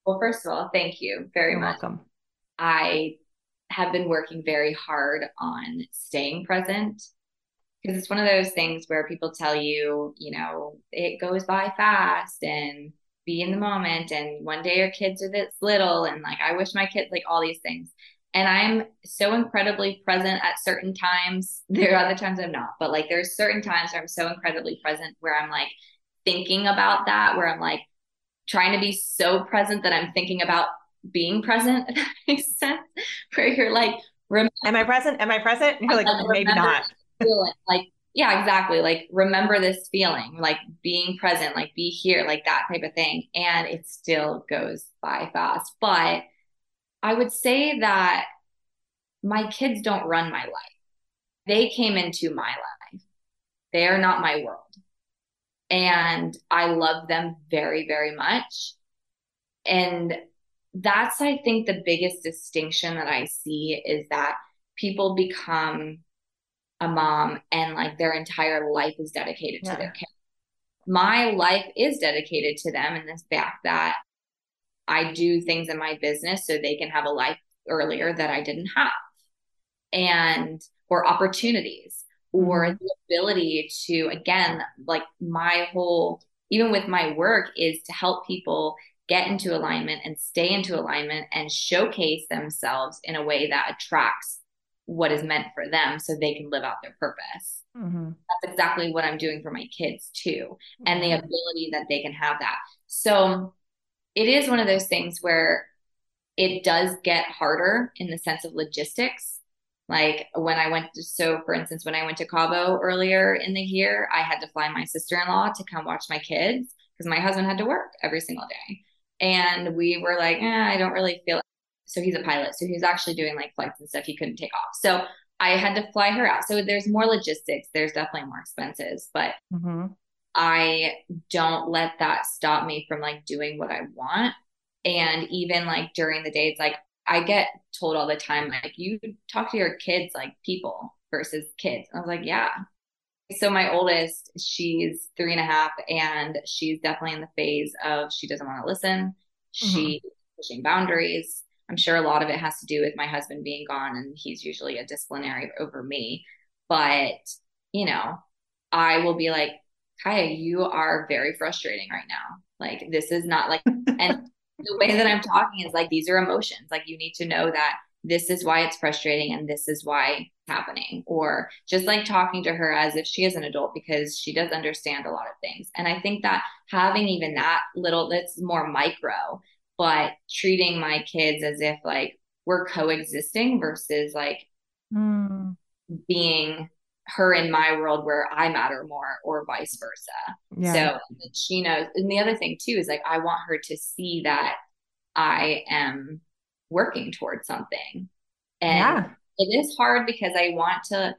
Well, first of all, thank you very You're much. Welcome. I have been working very hard on staying present because it's one of those things where people tell you, you know, it goes by fast and be in the moment and one day your kids are this little and like I wish my kids like all these things and I'm so incredibly present at certain times. <laughs> There are other times I'm not, but like there's certain times where I'm so incredibly present where I'm like thinking about that, where I'm like trying to be so present that I'm thinking about being present. <laughs> If that makes sense. Where you're like, Am I present? Am I present? You're <laughs> like, like maybe not. Feeling, like, yeah, exactly. Like, remember this feeling, like being present, like be here, like that type of thing. And it still goes by fast. But I would say that my kids don't run my life. They came into my life. They are not my world. And I love them very, very much. And that's, I think, the biggest distinction that I see is that people become a mom and like their entire life is dedicated yeah. to their kids. My life is dedicated to them in this fact that I do things in my business so they can have a life earlier that I didn't have. And or opportunities or mm-hmm. the ability to again like my whole even with my work is to help people get into alignment and stay into alignment and showcase themselves in a way that attracts what is meant for them so they can live out their purpose. Mm-hmm. That's exactly what I'm doing for my kids too. Mm-hmm. And the mm-hmm. ability that they can have that. So it is one of those things where it does get harder in the sense of logistics. Like when I went to, so for instance, when I went to Cabo earlier in the year, I had to fly my sister in law to come watch my kids because my husband had to work every single day. And we were like, eh, I don't really feel. So he's a pilot. So he was actually doing like flights and stuff he couldn't take off. So I had to fly her out. So there's more logistics. There's definitely more expenses, but mm-hmm. I don't let that stop me from like doing what I want. And even like during the day, it's like I get told all the time, like, you talk to your kids like people versus kids. I was like, yeah. So my oldest, she's three and a half, and she's definitely in the phase of she doesn't want to listen. Mm-hmm. She pushing boundaries. I'm sure a lot of it has to do with my husband being gone and he's usually a disciplinary over me. But, you know, I will be like, Kaya, you are very frustrating right now. Like, this is not like, <laughs> and the way that I'm talking is like, these are emotions. Like, you need to know that this is why it's frustrating and this is why it's happening. Or just like talking to her as if she is an adult because she does understand a lot of things. And I think that having even that little, that's more micro, but treating my kids as if like we're coexisting versus like mm. being her in my world where I matter more or vice versa. Yeah. So she knows. And the other thing too is like, I want her to see that I am working towards something. And yeah. it is hard because I want to,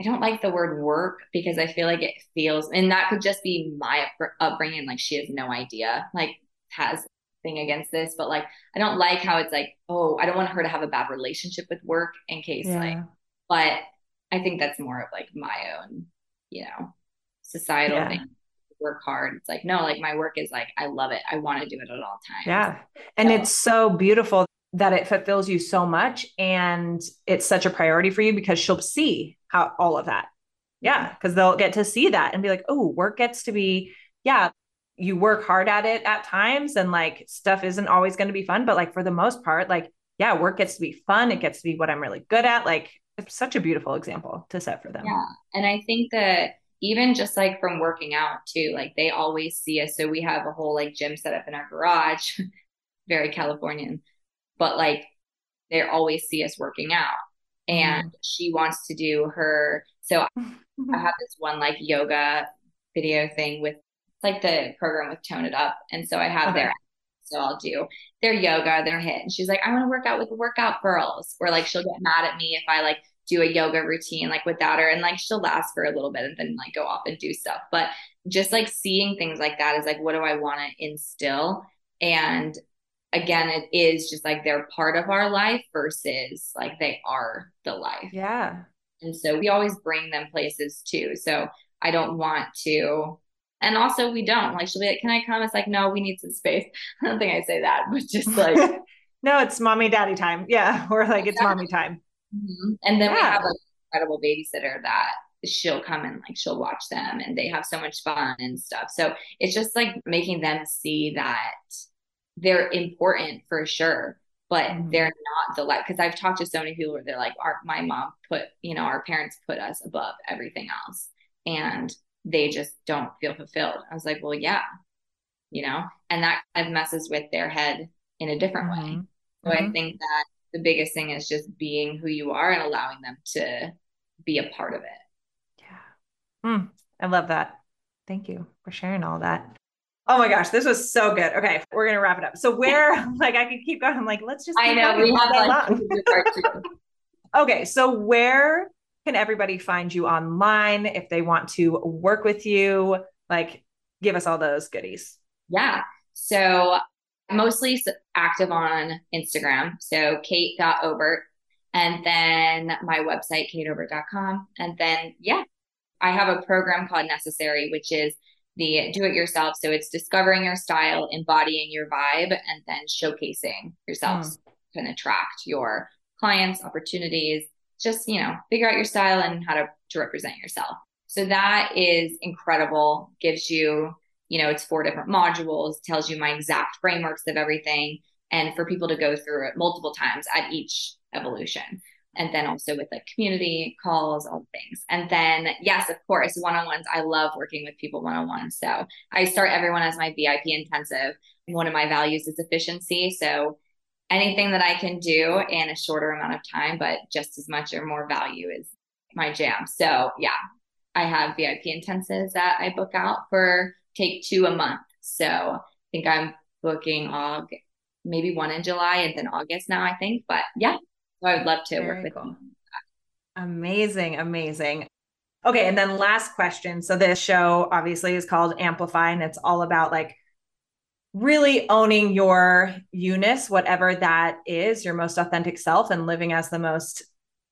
I don't like the word work because I feel like it feels, and that could just be my upbringing. Like she has no idea, like has thing against this, but like I don't like how it's like, oh, I don't want her to have a bad relationship with work in case yeah. like, but I think that's more of like my own, you know, societal yeah. thing. Work hard. It's like, no, like my work is like, I love it. I want to do it at all times. Yeah. And so. it's so beautiful that it fulfills you so much. And it's such a priority for you because she'll see how all of that. Yeah. Cause they'll get to see that and be like, oh, work gets to be, yeah, you work hard at it at times and like stuff isn't always going to be fun. But like for the most part, like, yeah, work gets to be fun. It gets to be what I'm really good at. Like it's such a beautiful example to set for them. Yeah. And I think that even just like from working out too, like they always see us. So we have a whole like gym set up in our garage, <laughs> very Californian, but like they always see us working out. And mm. she wants to do her. So I <laughs> have this one like yoga video thing with like the program with Tone It Up. And so I have okay. their so I'll do their yoga, their HIIT. And she's like, I want to work out with the workout girls. Or like she'll get mad at me if I like do a yoga routine like without her and like she'll last for a little bit and then like go off and do stuff but just like seeing things like that is like what do i want to instill and again it is just like they're part of our life versus like they are the life yeah and so we always bring them places too so i don't want to and also we don't like she'll be like can i come it's like no we need some space <laughs> i don't think i say that but just like <laughs> no it's mommy daddy time yeah <laughs> or like it's mommy time Mm-hmm. And then yeah. we have an incredible babysitter that she'll come and like she'll watch them and they have so much fun and stuff. So it's just like making them see that they're important for sure, but mm-hmm. they're not the like because I've talked to so many people where they're like, our my mom put, you know, our parents put us above everything else. And they just don't feel fulfilled. I was like, well, yeah, you know, and that kind of messes with their head in a different mm-hmm. way. So mm-hmm. I think that the biggest thing is just being who you are and allowing them to be a part of it. Yeah. Mm, I love that. Thank you for sharing all that. Oh my gosh, this was so good. Okay, we're gonna wrap it up. So where, <laughs> <laughs> like, I could keep going. I'm like, let's just. I know we have like <laughs> okay, so where can everybody find you online if they want to work with you? Like, give us all those goodies. Yeah. So mostly active on Instagram. So kate.obert. And then my website, kateobert.com. And then, yeah, I have a program called Necessary, which is the do it yourself. So it's discovering your style, embodying your vibe, and then showcasing yourself mm. can attract your clients, opportunities, just, you know, figure out your style and how to, to represent yourself. So that is incredible, gives you you know, it's four different modules, tells you my exact frameworks of everything, and for people to go through it multiple times at each evolution. And then also with like community calls, all things. And then, yes, of course, one on ones. I love working with people one on one. So I start everyone as my VIP intensive. And One of my values is efficiency. So anything that I can do in a shorter amount of time, but just as much or more value is my jam. So yeah, I have VIP intensives that I book out for take two a month. So I think I'm booking August, maybe one in July and then August now, I think. But yeah, so I would love to Very work with cool. Amazing, amazing. Okay, and then last question. So this show obviously is called Amplify, and it's all about like really owning your you-ness, whatever that is, your most authentic self, and living as the most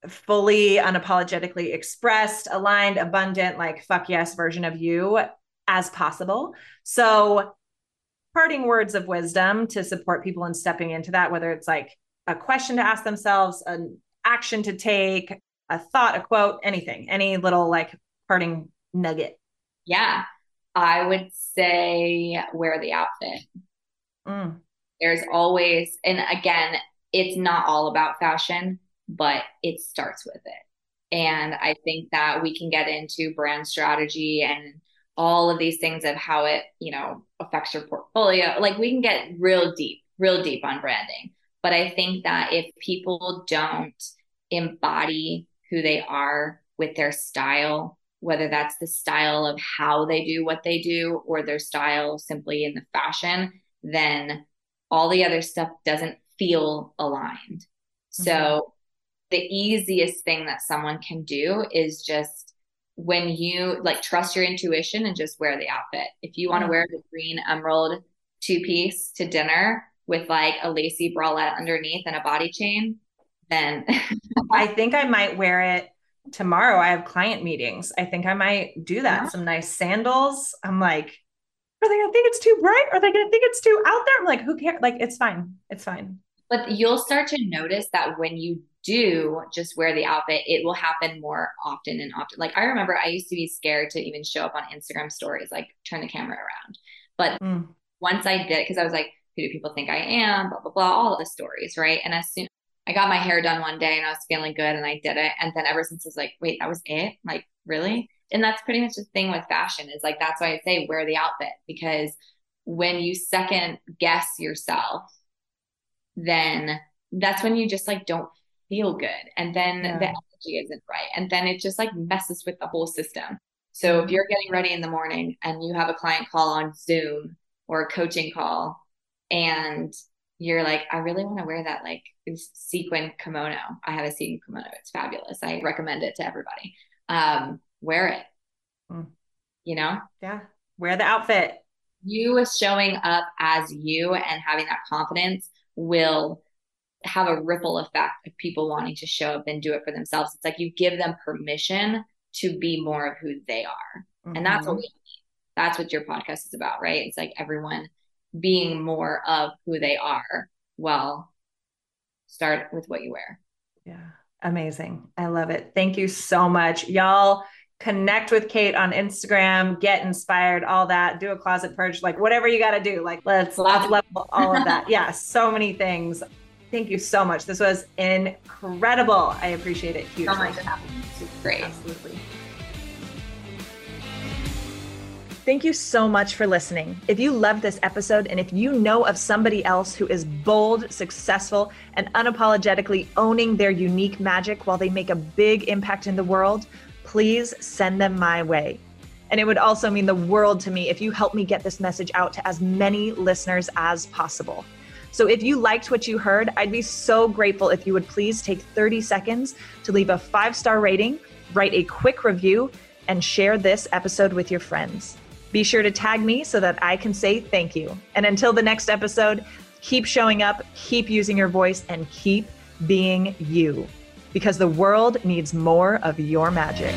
fully unapologetically expressed, aligned, abundant, like fuck yes version of you as possible. So, parting words of wisdom to support people in stepping into that, whether it's like a question to ask themselves, an action to take, a thought, a quote, anything, any little like parting nugget? Yeah. I would say wear the outfit. Mm. There's always, and again, it's not all about fashion, but it starts with it. And I think that we can get into brand strategy and all of these things of how it, you know, affects your portfolio. Like we can get real deep, real deep on branding. But I think that if people don't embody who they are with their style, whether that's the style of how they do what they do or their style simply in the fashion, then all the other stuff doesn't feel aligned. Mm-hmm. So the easiest thing that someone can do is just when you like trust your intuition and just wear the outfit. If you want to wear the green emerald two piece to dinner with like a lacy bralette underneath and a body chain, then <laughs> I think I might wear it tomorrow. I have client meetings. I think I might do that. Yeah. Some nice sandals. I'm like, are they gonna think it's too bright? Are they gonna think it's too out there? I'm like, who cares? Like, it's fine. It's fine. But you'll start to notice that when you do just wear the outfit, it will happen more often and often. Like I remember I used to be scared to even show up on Instagram stories, like turn the camera around. But mm. once I did, because I was like, who do people think I am? Blah, blah, blah, all of the stories, right? And as soon I got my hair done one day and I was feeling good and I did it. And then ever since I was like, wait, that was it? Like, really? And that's pretty much the thing with fashion is like, that's why I say wear the outfit because when you second guess yourself, then that's when you just like don't feel good. And then yeah. the energy isn't right. And then it just like messes with the whole system. So if mm-hmm. you're getting ready in the morning and you have a client call on Zoom or a coaching call and you're like, I really want to wear that like sequin kimono. I have a sequin kimono. It's fabulous. I recommend it to everybody. Um, wear it. Mm. You know? Yeah. Wear the outfit. You showing up as you and having that confidence will have a ripple effect of people wanting to show up and do it for themselves. It's like you give them permission to be more of who they are. Mm-hmm. And that's what mm-hmm. we need. That's what your podcast is about, right? It's like everyone being more of who they are. Well, start with what you wear. Yeah. Amazing. I love it. Thank you so much. Y'all connect with Kate on Instagram, get inspired, all that, do a closet purge, like whatever you got to do. Like let's let's level all of that. <laughs> yeah, so many things. Thank you so much. This was incredible. I appreciate it hugely. So much for having me. It's great. Absolutely. Thank you so much for listening. If you loved this episode and if you know of somebody else who is bold, successful, and unapologetically owning their unique magic while they make a big impact in the world, please send them my way. And it would also mean the world to me if you help me get this message out to as many listeners as possible. So if you liked what you heard, I'd be so grateful if you would please take 30 seconds to leave a five star rating, write a quick review, and share this episode with your friends. Be sure to tag me so that I can say thank you. And until the next episode, keep showing up, keep using your voice, and keep being you because the world needs more of your magic.